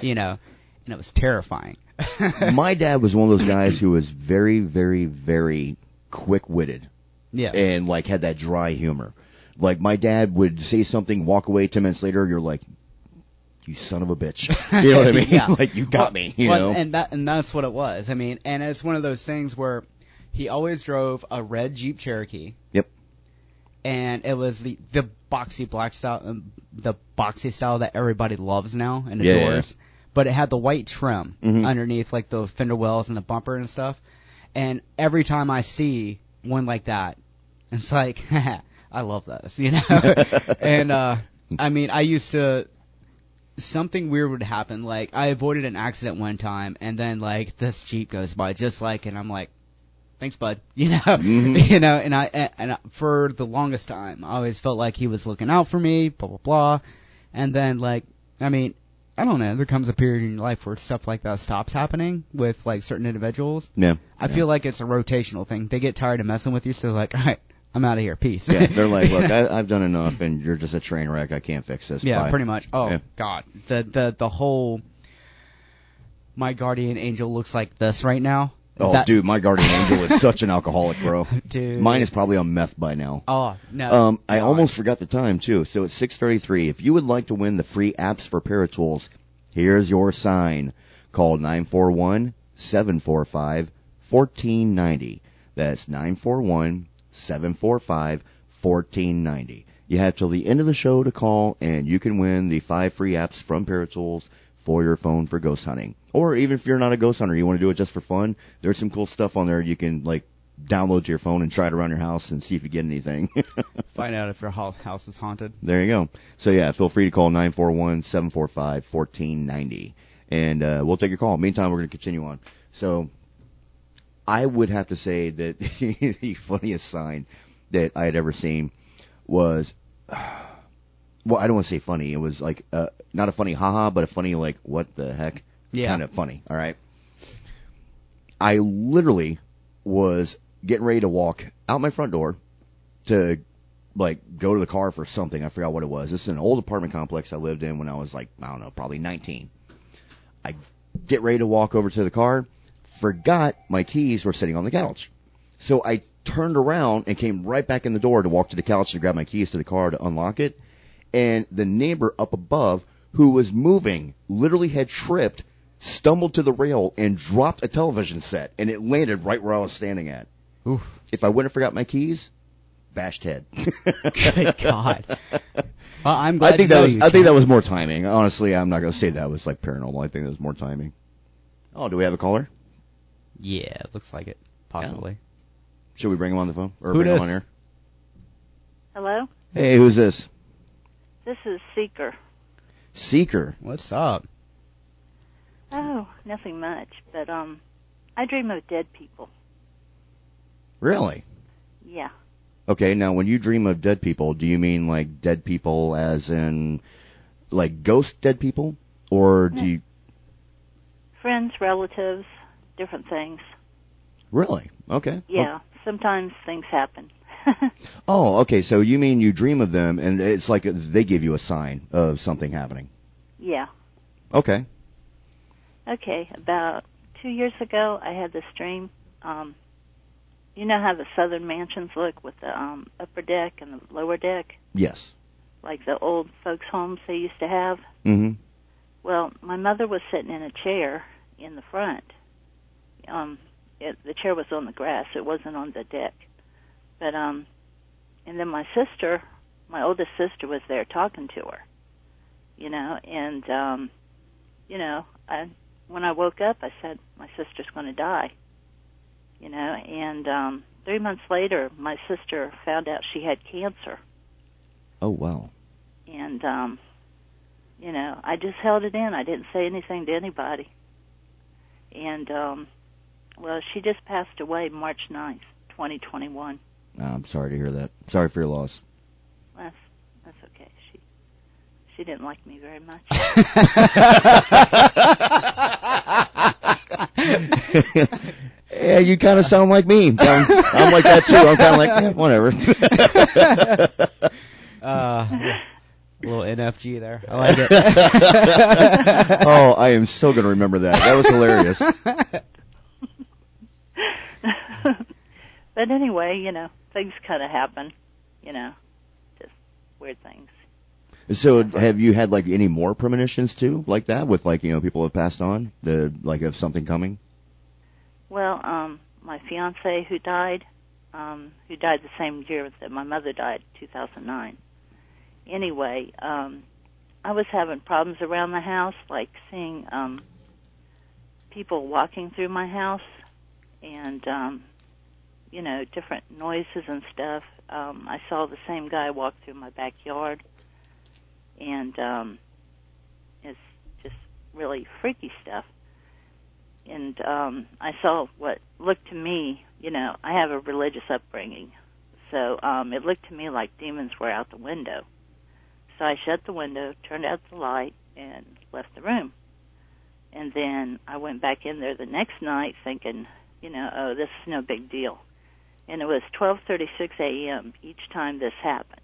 You know, and it was terrifying. My dad was one of those guys who was very, very, very quick-witted yeah. and like had that dry humor. Like my dad would say something, walk away. Ten minutes later, you're like, "You son of a bitch." You know what I mean? Yeah. like you got me. You Well, know? and that and that's what it was. I mean, and it's one of those things where he always drove a red Jeep Cherokee. Yep. And it was the the boxy black style, um, the boxy style that everybody loves now and Yeah, yeah, adores. But it had the white trim Mhm. underneath, like the fender wells and the bumper and stuff. And every time I see one like that, it's like, I love those, you know. and uh, I mean, I used to something weird would happen. Like I avoided an accident one time, and then like this jeep goes by just like, and I'm like, "Thanks, bud." You know, Mhm. you know. And I and, I- for the longest time, I always felt like he was looking out for me. Blah blah blah. And then like, I mean, I don't know. There comes a period in your life where stuff like that stops happening with like certain individuals. yeah. I feel like it's a rotational thing. They get tired of messing with you, so they're like, "All right, I'm out of here. Peace." Yeah, they're like, look, I, I've done enough, and you're just a train wreck. I can't fix this. Yeah, Bye." pretty much. Oh Yeah. God, the the the whole my guardian angel looks like this right now. Oh, That- dude, my guardian angel is such an alcoholic, bro. dude. Mine is probably on meth by now. Oh no. Um, I almost forgot the time too. So it's 6:33. If you would like to win the free apps for Paratools, here's your sign. Call 941-745-1490. That's 941-745-1490. You have till the end of the show to call, and you can win the five free apps from Paratools for your phone for ghost hunting. Or even if you're not a ghost hunter, you want to do it just for fun. There's some cool stuff on there you can like download to your phone and try it around your house and see if you get anything. find out if your house is haunted. there you go. So yeah, feel free to call 941-745-1490 and uh, we'll take your call. Meantime, we're going to continue on. So I would have to say that the funniest sign that I had ever seen was well, I don't want to say funny. It was like uh, not a funny haha, but a funny like what the heck Yeah. kind of funny. All right. I literally was getting ready to walk out my front door to like go to the car for something. I forgot what it was. This is an old apartment complex I lived in when I was like, I don't know, probably 19. I get ready to walk over to the car, forgot my keys were sitting on the couch. So I turned around and came right back in the door to walk to the couch to grab my keys to the car to unlock it. And the neighbor up above who was moving literally had tripped, stumbled to the rail and dropped a television set and it landed right where I was standing at. Oof. If I wouldn't have forgot my keys, bashed head. Good God. Well, I'm glad I think that was you, I think that was more timing. Honestly, I'm not going to say that was like paranormal. I think that was more timing. Oh, do we have a caller? Yeah, it looks like it. Possibly. Should we bring him on the phone or Who bring him on here? Hello, Hey, who's this? this is Seeker. Seeker. What's up? Oh, nothing much, but um, I dream of dead people. Really? Yeah, Okay, now when you dream of dead people, do you mean like dead people as in like ghost dead people, or do you Friends, relatives, different things. really? Okay. Yeah, sometimes things happen. Oh, okay. So you mean you dream of them, and it's like they give you a sign of something happening. yeah. Okay. Okay, about two years ago, I had this dream. Um, you know how the southern mansions look with the um, upper deck and the lower deck, Yes. like the old folks' homes they used to have. Mm-hmm. Well, my mother was sitting in a chair in the front. Um, it, the chair was on the grass; it wasn't on the deck. But um, and then my sister, my oldest sister, was there talking to her. You know, and um, you know, I when I woke up, I said my sister's going to die. You know, and um, three months later, my sister found out she had cancer Oh wow. and um you know i just held it in i didn't say anything to anybody and um well she just passed away march ninth, 2021 I'm sorry to hear that. Sorry for your loss. that's that's she she didn't like me very much yeah, you kind of sound like me. I'm, I'm like that too. I'm kind of like, eh, whatever. uh, a little NFG there. I like it. oh, I am so going to remember that. That was hilarious. but anyway you know things kind of happen you know just weird things So, have you had like any more premonitions too, like that, with like you know people have passed on, the like of something coming? Well, um, my fiance who died, um, who died the same year that my mother died, 2009. Anyway, um, I was having problems around the house, like seeing um, people walking through my house, and um, you know, different noises and stuff. Um, I saw the same guy walk through my backyard, and um, it's just really freaky stuff and um I saw what looked to me, you know, I have a religious upbringing. So um it looked to me like demons were out the window. So I shut the window, turned out the light and left the room. And then I went back in there the next night thinking, you know, oh, this is no big deal. And it was 12:36 a.m. each time this happened.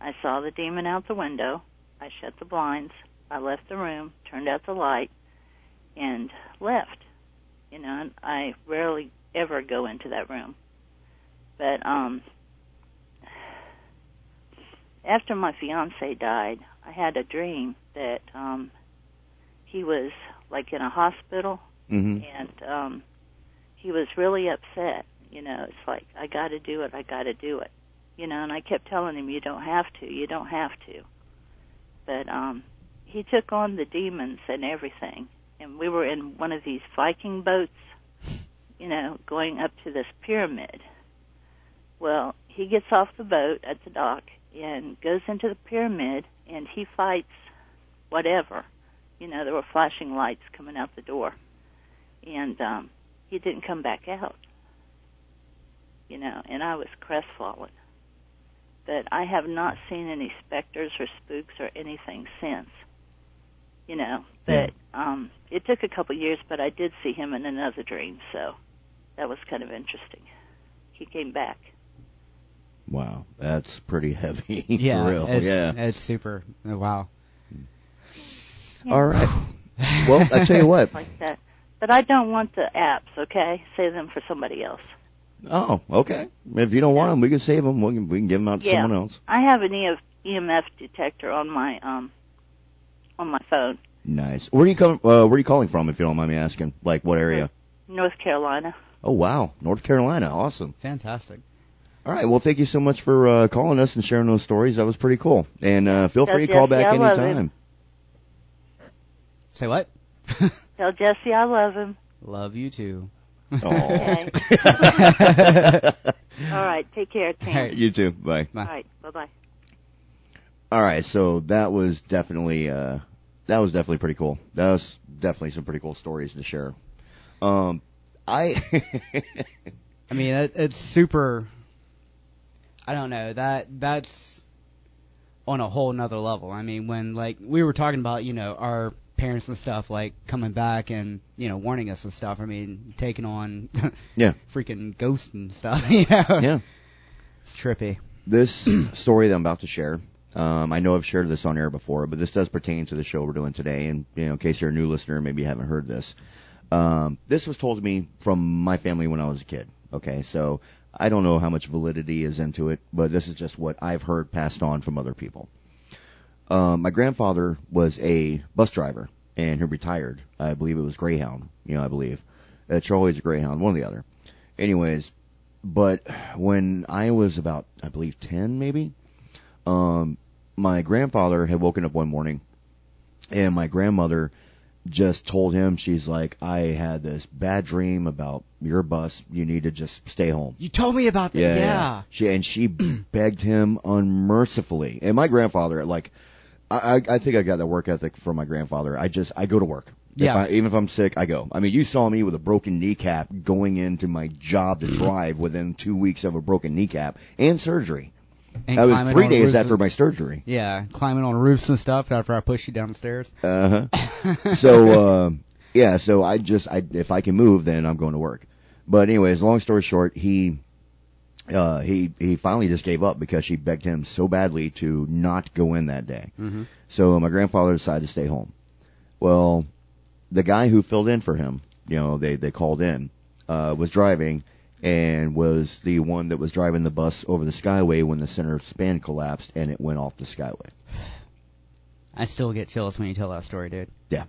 I saw the demon out the window. I shut the blinds. I left the room, turned out the light, and left. You know, and I rarely ever go into that room. But um after my fiance died, I had a dream that um he was like in a hospital Mm-hmm. and um he was really upset. You know, it's like I got to do it, I got to do it. You know, and I kept telling him you don't have to, you don't have to. But um he took on the demons and everything. And we were in one of these Viking boats, you know, going up to this pyramid. Well, he gets off the boat at the dock and goes into the pyramid and he fights whatever. You know, there were flashing lights coming out the door. And um he didn't come back out. You know, and I was crestfallen. But I have not seen any specters or spooks or anything since. You know, but um it took a couple years but I did see him in another dream, so that was kind of interesting. He came back. Wow, that's pretty heavy. yeah, for real. it's, yeah. it's super. oh, Wow. All right. Well, I tell you what. like that. But I don't want the apps, okay? Save them for somebody else. Oh, okay. If you don't want them, we can save them. We can we can give them out to Yeah. someone else. I have an EF, EMF detector on my um on my phone. Nice. Where are you coming? Uh, where are you calling from? If you don't mind me asking, like what area? North Carolina. Oh wow, North Carolina. Awesome. Fantastic. All right. Well, thank you so much for uh, calling us and sharing those stories. That was pretty cool. And uh, feel free to Yes, call back I love anytime. Say what? Tell Jesse I love him. Love you too. Okay. All right. Take care, Tim. All right. you too. Bye. Bye. All right. Bye bye. All right, so that was definitely uh that was definitely pretty cool. That was definitely some pretty cool stories to share. Um I I mean, it, it's super. I don't know that that's on a whole nother level. I mean, when like we were talking about, you know, our parents and stuff like coming back and you know warning us and stuff. I mean, taking on Yeah. freaking ghosts and stuff. You know, Yeah. it's trippy. This story that I'm about to share, um, I know I've shared this on air before, but this does pertain to the show we're doing today. And you know, in case you're a new listener, maybe you haven't heard this. Um, this was told to me from my family when I was a kid. Okay, so I don't know how much validity is into it, but this is just what I've heard passed on from other people. Um, my grandfather was a bus driver, and he retired. I believe it was Greyhound. You know, I believe it's always a Greyhound, one or the other. Anyways, but when I was about, I believe, 10 maybe, um, my grandfather had woken up one morning and my grandmother just told him, she's like, I had this bad dream about your bus. You need to just stay home. You told me about that. Yeah. She, and she begged him unmercifully. And my grandfather, like, I, I I think I got that work ethic from my grandfather. I just, I go to work. If Yeah. I, even if I'm sick, I go. I mean, you saw me with a broken kneecap going into my job to drive within two weeks of a broken kneecap and surgery. And that was three days after and- my surgery. Yeah, climbing on roofs and stuff after I pushed you down the stairs. Uh huh. so, um, yeah, so I just, I, if I can move, then I'm going to work. But anyways, long story short, he, uh, he, he finally just gave up because she begged him so badly to not go in that day. Mm-hmm. So my grandfather decided to stay home. Well, the guy who filled in for him, you know, they, they called in, uh, was driving and was the one that was driving the bus over the skyway when the center span collapsed and it went off the skyway. I still get chills when you tell that story, dude. Yeah,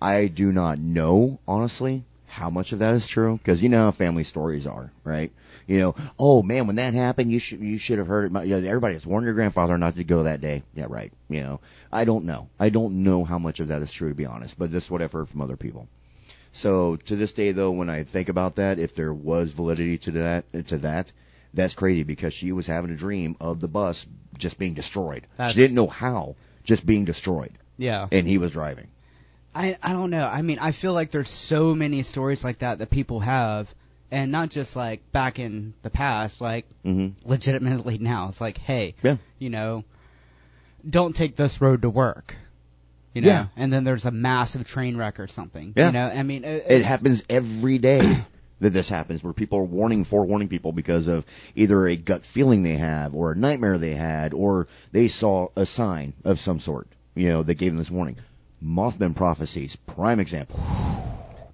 I do not know, honestly, how much of that is true, because you know how family stories are, right? You know, oh man, when that happened, you should you should have heard it. My- You know, everybody has warned your grandfather not to go that day. Yeah, right. You know, I don't know. I don't know how much of that is true, to be honest, but this is what I've heard from other people. So to this day, though, when I think about that, if there was validity to that, to that, that's crazy because she was having a dream of the bus just being destroyed. That's- She didn't know how, just being destroyed, Yeah. and he was driving. I I don't know. I mean, I feel like there's so many stories like that that people have, and not just like back in the past, like hmm legitimately now. It's like, hey, Yeah. you know, don't take this road to work. You know, Yeah. and then there's a massive train wreck or something. Yeah. You know, I mean, it, It happens every day that this happens, where people are warning, forewarning people because of either a gut feeling they have, or a nightmare they had, or they saw a sign of some sort. You know, that gave them this warning. Mothman prophecies, prime example.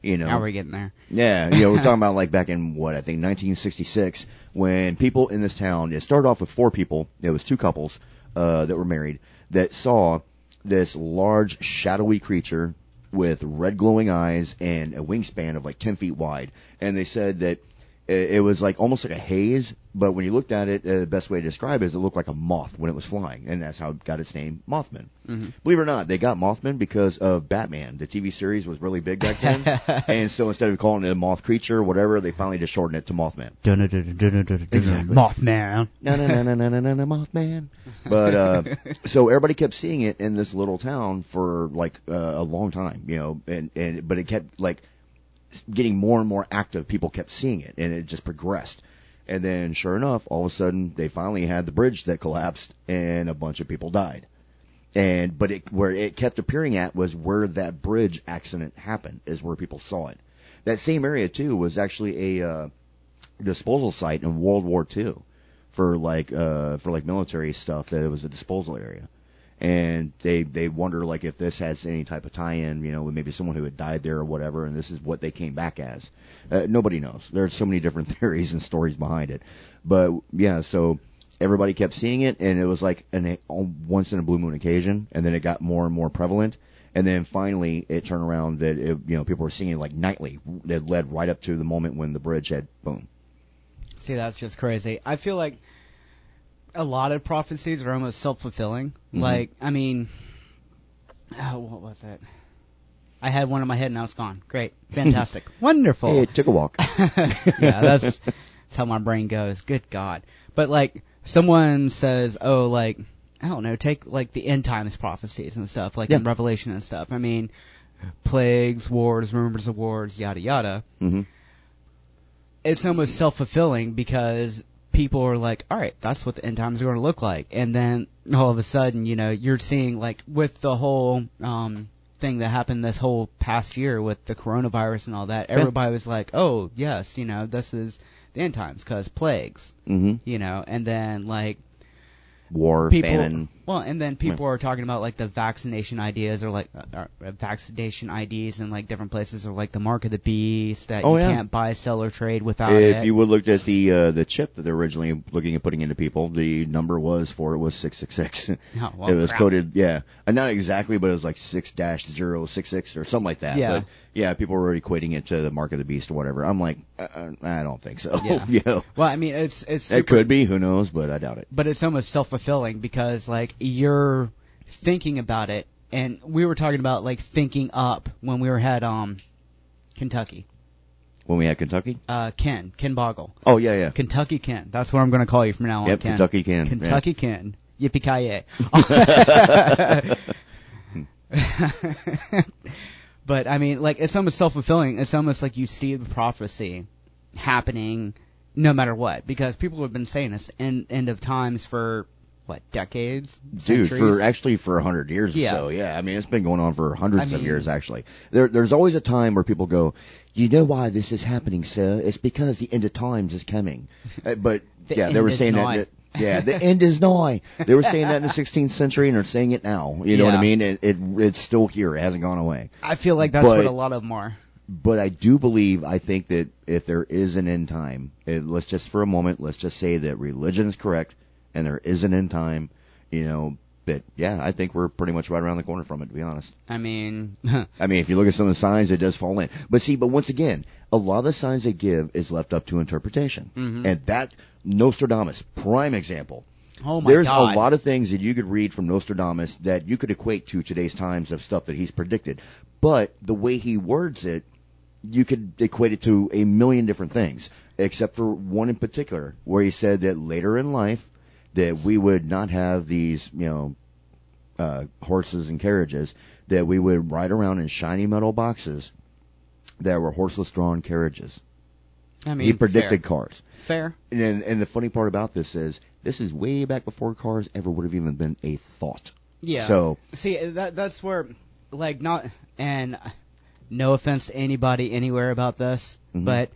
You know, Now we're getting there. yeah, you know, we're talking about like back in what I think 1966 when people in this town. It started off with four people. It was two couples uh, that were married that saw this large shadowy creature with red glowing eyes and a wingspan of like 10 feet wide. And they said that it, it was like almost like a haze, but when you looked at it, uh, the best way to describe it is it looked like a moth when it was flying, and that's how it got its name, Mothman. Mhm. Believe it or not, they got Mothman because of Batman. The TV series was really big back then, and so instead of calling it a moth creature or whatever, they finally just shortened it to Mothman. Exactly. Mothman. No, no, no, no, no, no, no, no, Mothman. But uh, so everybody kept seeing it in this little town for like uh, a long time, you know, and and but it kept like getting more and more active. People kept seeing it, and it just progressed. And then, sure enough, all of a sudden, they finally had the bridge that collapsed, and a bunch of people died. And but it where it kept appearing at was where that bridge accident happened, is where people saw it. That same area too was actually a uh, disposal site in World War II for like uh for like military stuff that it was a disposal area. And they they wonder like if this has any type of tie-in, you know, with maybe someone who had died there or whatever, and this is what they came back as. Uh, nobody knows. There's so many different theories and stories behind it, but yeah, so everybody kept seeing it, and it was like an a once in a blue moon occasion, and then it got more and more prevalent, and then finally it turned around that it, you know people were seeing it like nightly. That led right up to the moment when the bridge had boom. See, that's just crazy. I feel like a lot of prophecies are almost self fulfilling. Mhm. Like, I mean, oh, what was it? I had one in my head, and now it's gone. Great, fantastic, wonderful. Hey, it took a walk. yeah, that's, that's how my brain goes. Good God. But like, someone says, oh, like, I don't know, take like the end times prophecies and stuff, like in Revelation and stuff. I mean, plagues, wars, rumors of wars, yada yada. hmm It's almost self fulfilling because people are like, all right, that's what the end times are going to look like. And then all of a sudden, you know, you're seeing like with the whole um, thing that happened this whole past year with the coronavirus and all that, everybody was like, oh yes, you know, this is the end times because plagues, hmm you know, and then like War, people, famine. Well, and then people are talking about like the vaccination ideas or like uh, uh, vaccination IDs in like different places or like the mark of the beast that Oh, you yeah. can't buy, sell, or trade without If it. you would looked at the uh, the chip that they're originally looking at putting into people, the number was for it was six six six. Oh, It was crap. coded, yeah, and not exactly, but it was like six dash zero six six or something like that. Yeah. but yeah, people were equating it to the mark of the beast or whatever. I'm like, uh, I don't think so. Yeah. you know, Well, I mean, it's it's it could be, who knows, but I doubt it. but it's almost self fulfilling because like you're thinking about it, and we were talking about like thinking up when we were at um Kentucky. When we had Kentucky, Uh, Ken Ken Boggle, oh yeah, yeah, Kentucky Ken. That's what I'm going to call you from now on. Yep, Ken. Kentucky Ken, yeah. Kentucky Ken. Yippee ki But I mean, like it's almost self fulfilling. It's almost like you see the prophecy happening no matter what, because people have been saying this end end of times for what decades, Dude, centuries? for actually for a hundred years Yeah. or so, yeah. I mean, it's been going on for hundreds I of years actually. There, there's always a time where people go, "You know why this is happening, sir? It's because the end of times is coming." Uh, but The yeah, they were saying that yeah, the end is nigh. They were saying that in the 16th century, and they're saying it now. You know what I mean? It, it it's still here. It hasn't gone away. I feel like that's but- what a lot of them are. But I do believe, I think that if there is an end time, it, let's just for a moment, let's just say that religion is correct and there is an end time, you know, but yeah, I think we're pretty much right around the corner from it, to be honest. I mean, I mean, if you look at some of the signs, it does fall in. But see, but once again, a lot of the signs they give is left up to interpretation. Mhm. And that, Nostradamus, prime example. oh my There's god, a lot of things that you could read from Nostradamus that you could equate to today's times of stuff that he's predicted. But the way he words it, you could equate it to a million different things, except for one in particular, where he said that later in life that we would not have these, you know, uh, horses and carriages, that we would ride around in shiny metal boxes that were horseless drawn carriages. I mean, he predicted fair. cars. fair. And, and the funny part about this is, this is way back before cars ever would have even been a thought. Yeah. So, See, that that's where, like, not and no offense to anybody anywhere about this, Mhm. but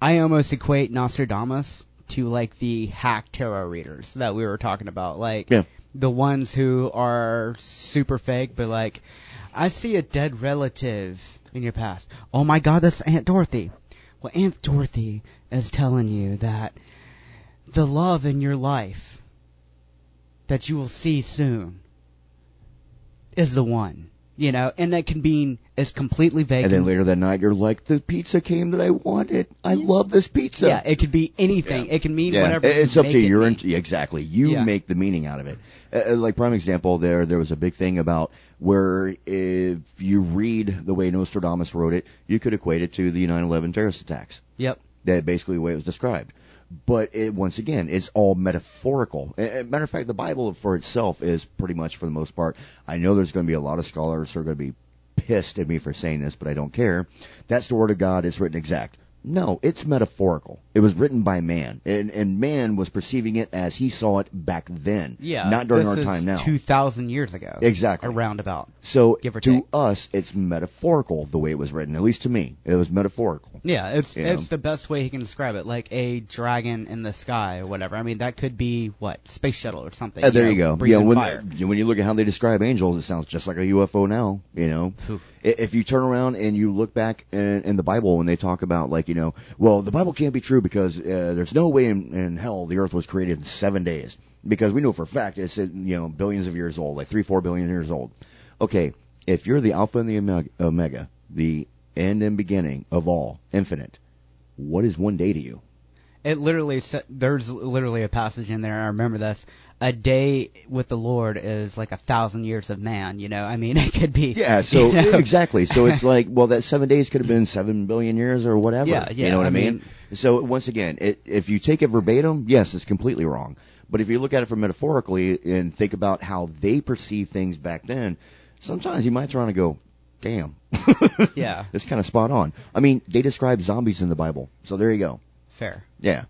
I almost equate Nostradamus to like the hack tarot readers that we were talking about, like Yeah. the ones who are super fake, but like, I see a dead relative in your past. Oh my God, that's Aunt Dorothy. Well, Aunt Dorothy is telling you that the love in your life that you will see soon is the one. You know, and that can be as completely vague. and then later that night, you're like, the pizza came that I wanted. I love this pizza. yeah, it could be anything. It can mean Yeah, whatever. it- it's up to you. You're in, exactly. You Yeah. make the meaning out of it. Uh, Uh, like prime example, there there was a big thing about where if you read the way Nostradamus wrote it, you could equate it to the 9/11 terrorist attacks. Yep. That basically the way it was described. But it, once again, it's all metaphorical. Matter of fact, the Bible for itself is pretty much, for the most part. I know there's going to be a lot of scholars who are going to be pissed at me for saying this, but I don't care. That's the word of God. It's written exact. No, it's metaphorical. It was written by man, and, and man was perceiving it as he saw it back then. Yeah. not during our time now. Two thousand years ago. Exactly. A roundabout. so to take. us, it's metaphorical the way it was written. At least to me, it was metaphorical. Yeah, it's Yeah. it's the best way he can describe it, like a dragon in the sky or whatever. I mean, that could be what space shuttle or something. Uh, there know, you go. Yeah, when fire. when you look at how they describe angels, it sounds just like a UFO now. You know, Oof. If you turn around and you look back in, in the Bible when they talk about like you know, well, the Bible can't be true because uh, there's no way in, in hell the Earth was created in seven days because we know for a fact it's you know billions of years old, like three four billion years old. Okay, if you're the Alpha and the Omega, the end and beginning of all, infinite, what is one day to you? It literally there's literally a passage in there. I remember this. A day with the Lord is like a thousand years of man. You know, I mean, it could be. Yeah, so you know? exactly. So it's like, well, that seven days could have been seven billion years or whatever. Yeah, yeah You know what I mean? mean- So once again, it, if you take it verbatim, yes, it's completely wrong. But if you look at it from metaphorically and think about how they perceive things back then, sometimes you might turn around and go, "Damn, Yeah. it's kind of spot on." I mean, they describe zombies in the Bible, so there you go. Fair. Yeah.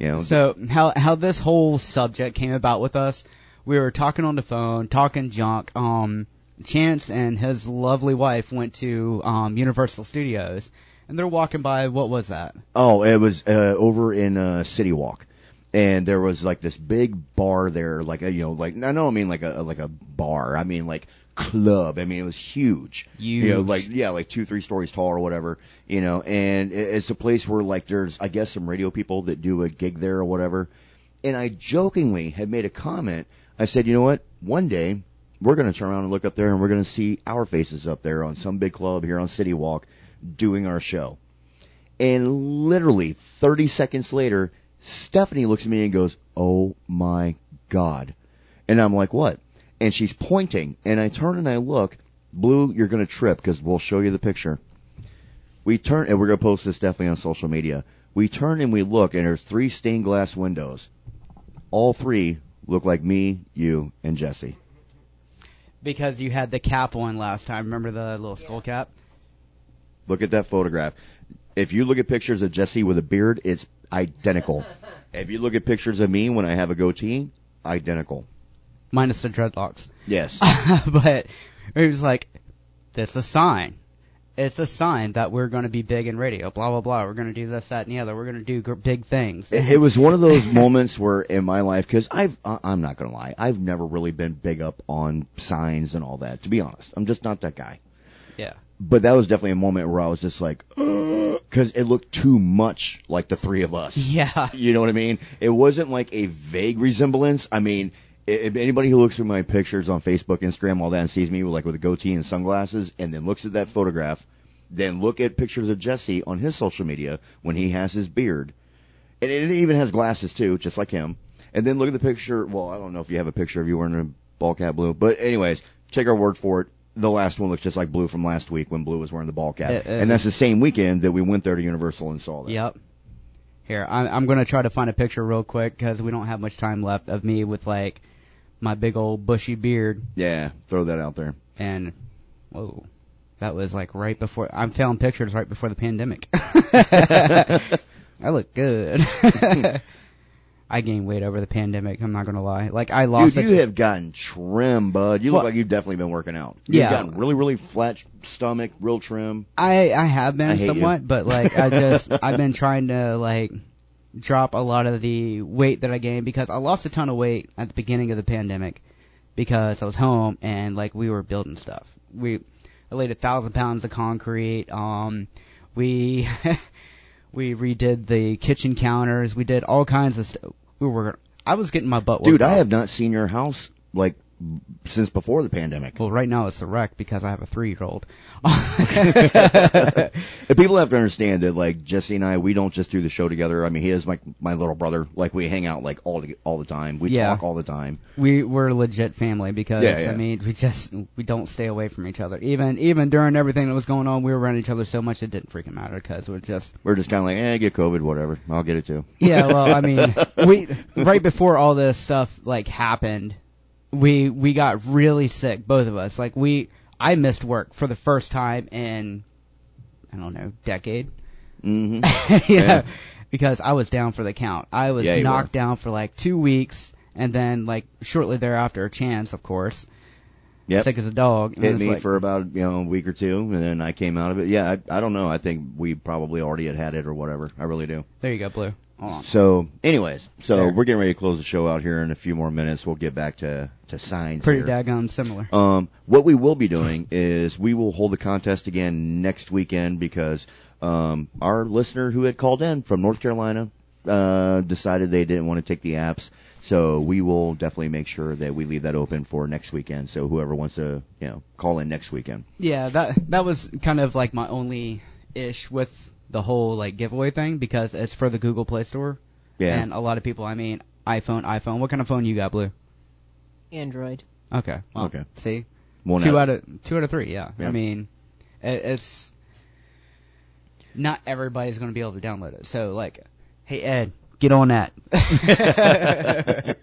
You know, So how how this whole subject came about with us? We were talking on the phone, talking junk. Um, Chance and his lovely wife went to um, Universal Studios, and they're walking by. What was that? Oh, it was uh, over in uh, City Walk, and there was like this big bar there, like a you know, like I don't mean like a like a bar. I mean like club. I mean it was huge. You know, Huge. like yeah, like two three stories tall or whatever. You know, and it's a place where like there's I guess some radio people that do a gig there or whatever. And I jokingly had made a comment. I said, you know what? One day we're going to turn around and look up there and we're going to see our faces up there on some big club here on City Walk doing our show. And literally 30 seconds later, Stephanie looks at me and goes, Oh my God. And I'm like, what? And she's pointing and I turn and I look, Blue, you're going to trip because we'll show you the picture. We turn and we're going to post this definitely on social media. We turn and we look and there's three stained glass windows. All three look like me, you, and Jesse. Because you had the cap on last time. Remember the little skull cap? Look at that photograph. If you look at pictures of Jesse with a beard, it's identical. if you look at pictures of me when I have a goatee, identical. Minus the dreadlocks. Yes. but it was like, that's a sign. It's a sign that we're going to be big in radio. Blah blah blah. We're going to do this, that, and the other. We're going to do gr- big things. It, it was one of those moments where in my life, because I've, I- I'm not gonna lie, I've never really been big up on signs and all that. To be honest, I'm just not that guy. yeah. But that was definitely a moment where I was just like, because it looked too much like the three of us. Yeah. You know what I mean? It wasn't like a vague resemblance. I mean, if anybody who looks through my pictures on Facebook, Instagram, all that, and sees me with like with a goatee and sunglasses, and then looks at that photograph, then look at pictures of Jesse on his social media when he has his beard, and it even has glasses too, just like him. And then look at the picture. Well, I don't know if you have a picture of you wearing a ball cap blue, but anyways, take our word for it. The last one looks just like Blue from last week when Blue was wearing the ball cap, It- it and that's the same weekend that we went there to Universal and saw that. Yep. Here, I'm, I'm going to try to find a picture real quick because we don't have much time left of me with like my big old bushy beard Yeah, throw that out there. and whoa, that was like right before I'm found pictures right before the pandemic. I look good. I gained weight over the pandemic. I'm not going to lie. Like I lost. Dude, you have gotten trim, bud. You look Well- like you've definitely been working out. You've Yeah. gotten really, really flat stomach, real trim. I I have been I you. somewhat, but like I just I've been trying to like drop a lot of the weight that I gained because I lost a ton of weight at the beginning of the pandemic because I was home and like we were building stuff. We I laid a thousand pounds of concrete. Um, we we redid the kitchen counters. We did all kinds of stuff. We were I was getting my butt. Dude, I out. have not seen your house like since before the pandemic. Well, right now it's a wreck because I have a three-year-old. And people have to understand that like Jesse and I, we don't just do the show together. I mean, he is like my little brother. Like we hang out like all the, all the time. We Yeah. talk all the time. we we're legit family because Yeah, yeah. I mean we just we don't stay away from each other. Even even during everything that was going on, we were around each other so much it didn't freaking matter because we're just We're just kind of like, eh, get COVID, whatever. I'll get it too. yeah. Well, I mean we right before all this stuff like happened, we we got really sick both of us. Like we I missed work for the first time in I don't know decade. hmm yeah, because I was down for the count. I was Yeah, knocked down for like two weeks, and then like shortly thereafter, a Chance, of course, Yep. sick as a dog. and Hit me like, for about you know a week or two, and then I came out of it. Yeah, I, I don't know. I think we probably already had had it or whatever. I really do. There you go, Blue. On. So, anyways, so we're getting ready to close the show out here in a few more minutes. We'll get back to to signs. Pretty here. daggone similar. Um, what we will be doing is we will hold the contest again next weekend because um, our listener who had called in from North Carolina uh, decided they didn't want to take the apps. So we will definitely make sure that we leave that open for next weekend. So whoever wants to, you know, call in next weekend. Yeah, that that was kind of like my only ish with the whole like giveaway thing because it's for the Google Play Store, Yeah. and a lot of people, I mean, iPhone, iPhone. What kind of phone you got, Blue? Android. Okay. Well, Okay. See, One two out- out of two out of three. Yeah. Yeah. I mean, it, it's not everybody's going to be able to download it. So like, hey Ed, get on that.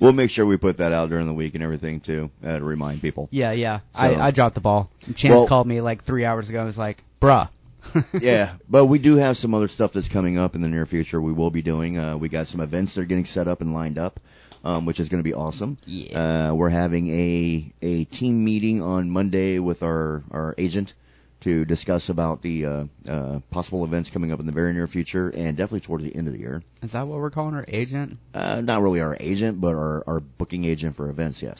we'll make sure we put that out during the week and everything too uh, to remind people. yeah, yeah. So- I I dropped the ball. Chance Well- called me like three hours ago. and was like, bruh. yeah, but we do have some other stuff that's coming up in the near future. We will be doing. Uh, we got some events that are getting set up and lined up, um, which is going to be awesome. Yeah. Uh, we're having a a team meeting on Monday with our our agent to discuss about the uh, uh, possible events coming up in the very near future and definitely towards the end of the year. Is that what we're calling our agent? Uh, not really our agent, but our our booking agent for events. Yes.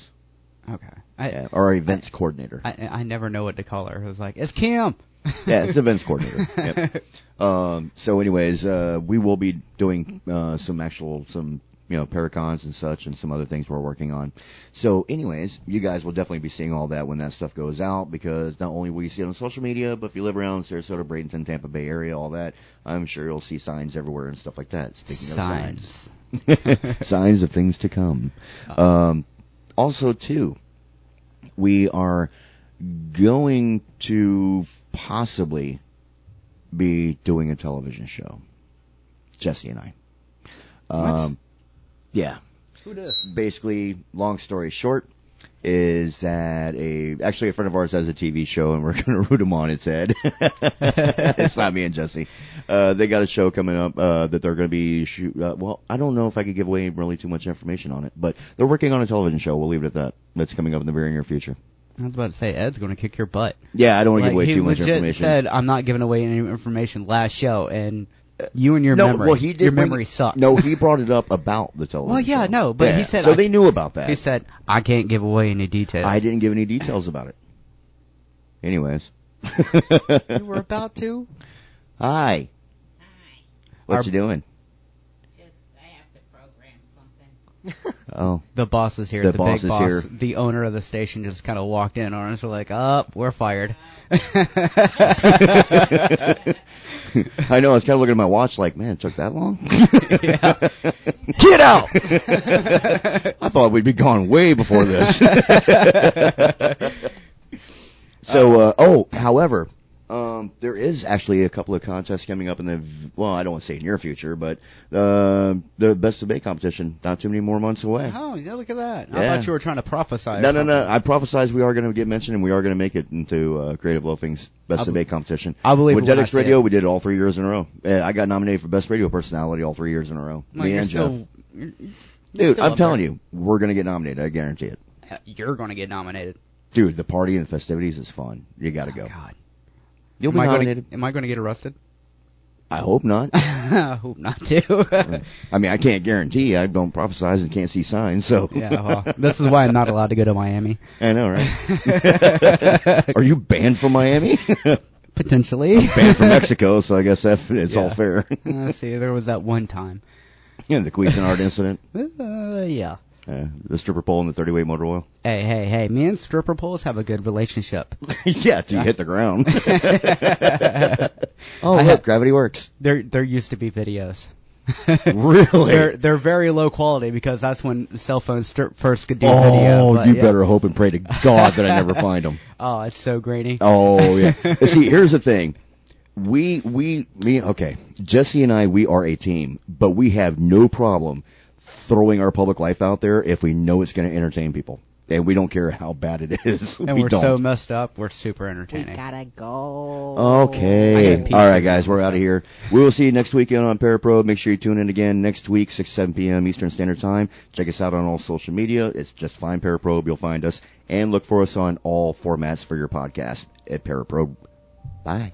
Okay. I, Yeah, or our events coordinator. I I never know what to call her. It was like, it's Kim. yeah, it's events coordinator. Yep. Um, so, anyways, uh, we will be doing uh, some actual some you know paracons and such, and some other things we're working on. So, anyways, you guys will definitely be seeing all that when that stuff goes out because not only will you see it on social media, but if you live around Sarasota, Bradenton, Tampa Bay area, all that, I'm sure you'll see signs everywhere and stuff like that. Speaking of signs, Signs. signs of things to come. Um, also, too, we are going to possibly be doing a television show. Jesse and I. Um, yeah. Who does? Basically, long story short, is that a actually a friend of ours has a TV show and we're going to root him on its head. it's not me and Jesse. Uh, they got a show coming up uh, that they're going to be shoot. Uh, well, I don't know if I could give away really too much information on it, but they're working on a television show. We'll leave it at that. That's coming up in the very near future. I was about to say Ed's going to kick your butt. Yeah, I don't want to Like, give away he too much legit information. said, "I'm not giving away any information." Last show, and you and your no, memory, well, he did your bring- memory sucks. No, he brought it up about the television. Well, yeah, show. no, but he said so I- they knew about that. he said, "I can't give away any details." I didn't give any details about it. Anyways, You were about to. hi. What Our- you doing? Just, I have to program something. Oh, The boss is here. The The, boss big is boss. here. The owner of the station just kind of walked in on us. We're like, "Up, we're fired." I know. I was kind of looking at my watch, like, man, it took that long. Get out! I thought we'd be gone way before this. so, uh, oh, however, um, there is actually a couple of contests coming up in the, well, I don't want to say near future, but uh, the Best debate competition, not too many more months away. Oh, yeah, look at that. I thought you were trying to prophesy. No, no, no. I prophesize we are going to get mentioned, and we are going to make it into uh, Creative Loafing's Best I of be- competition. I believe With it when I Jetix Radio, it. we did it all three years in a row. Uh, I got nominated for Best Radio Personality all three years in a row. Well, Me and still, Jeff. you're- you're Dude, I'm telling there. you, we're going to get nominated. I guarantee it. you're going to get nominated. Dude, the party and the festivities is fun. You got to go. Oh, God. You'll am be I nominated. Gonna, am I going to get arrested? I hope not. I hope not to. I mean, I can't guarantee. I don't prophesize and can't see signs, so. yeah, well, this is why I'm not allowed to go to Miami. I know, right? Are you banned from Miami? Potentially. banned from Mexico, so I guess that it's all fair. Uh, see, there was that one time. yeah, the Cuisinart incident. Uh, yeah. Uh, the stripper pole and the 30 weight motor oil. Hey, hey, hey! Me and stripper poles have a good relationship. yeah, till you hit the ground. oh, I look, have- gravity works. There, there used to be videos. Really? They're they're very low quality because that's when cell phones start, first could do oh, video. but you yeah. better hope and pray to God that I never find them. Oh, it's so grainy. Oh yeah. See, here's the thing. We we me okay. Jesse and I we are a team, but we have no problem throwing our public life out there if we know it's going to entertain people, and we don't care how bad it is. and we we're don't. so messed up. We're super entertaining. We entertaining. gotta go. Okay. All right, guys, we're out of here. We will see you next weekend on Parapro. Make sure you tune in again next week, 6, 7 p.m. Eastern Standard Time. Check us out on all social media. It's just find Paraprobe. You'll find us. And look for us on all formats for your podcast at Paraprobe. Bye.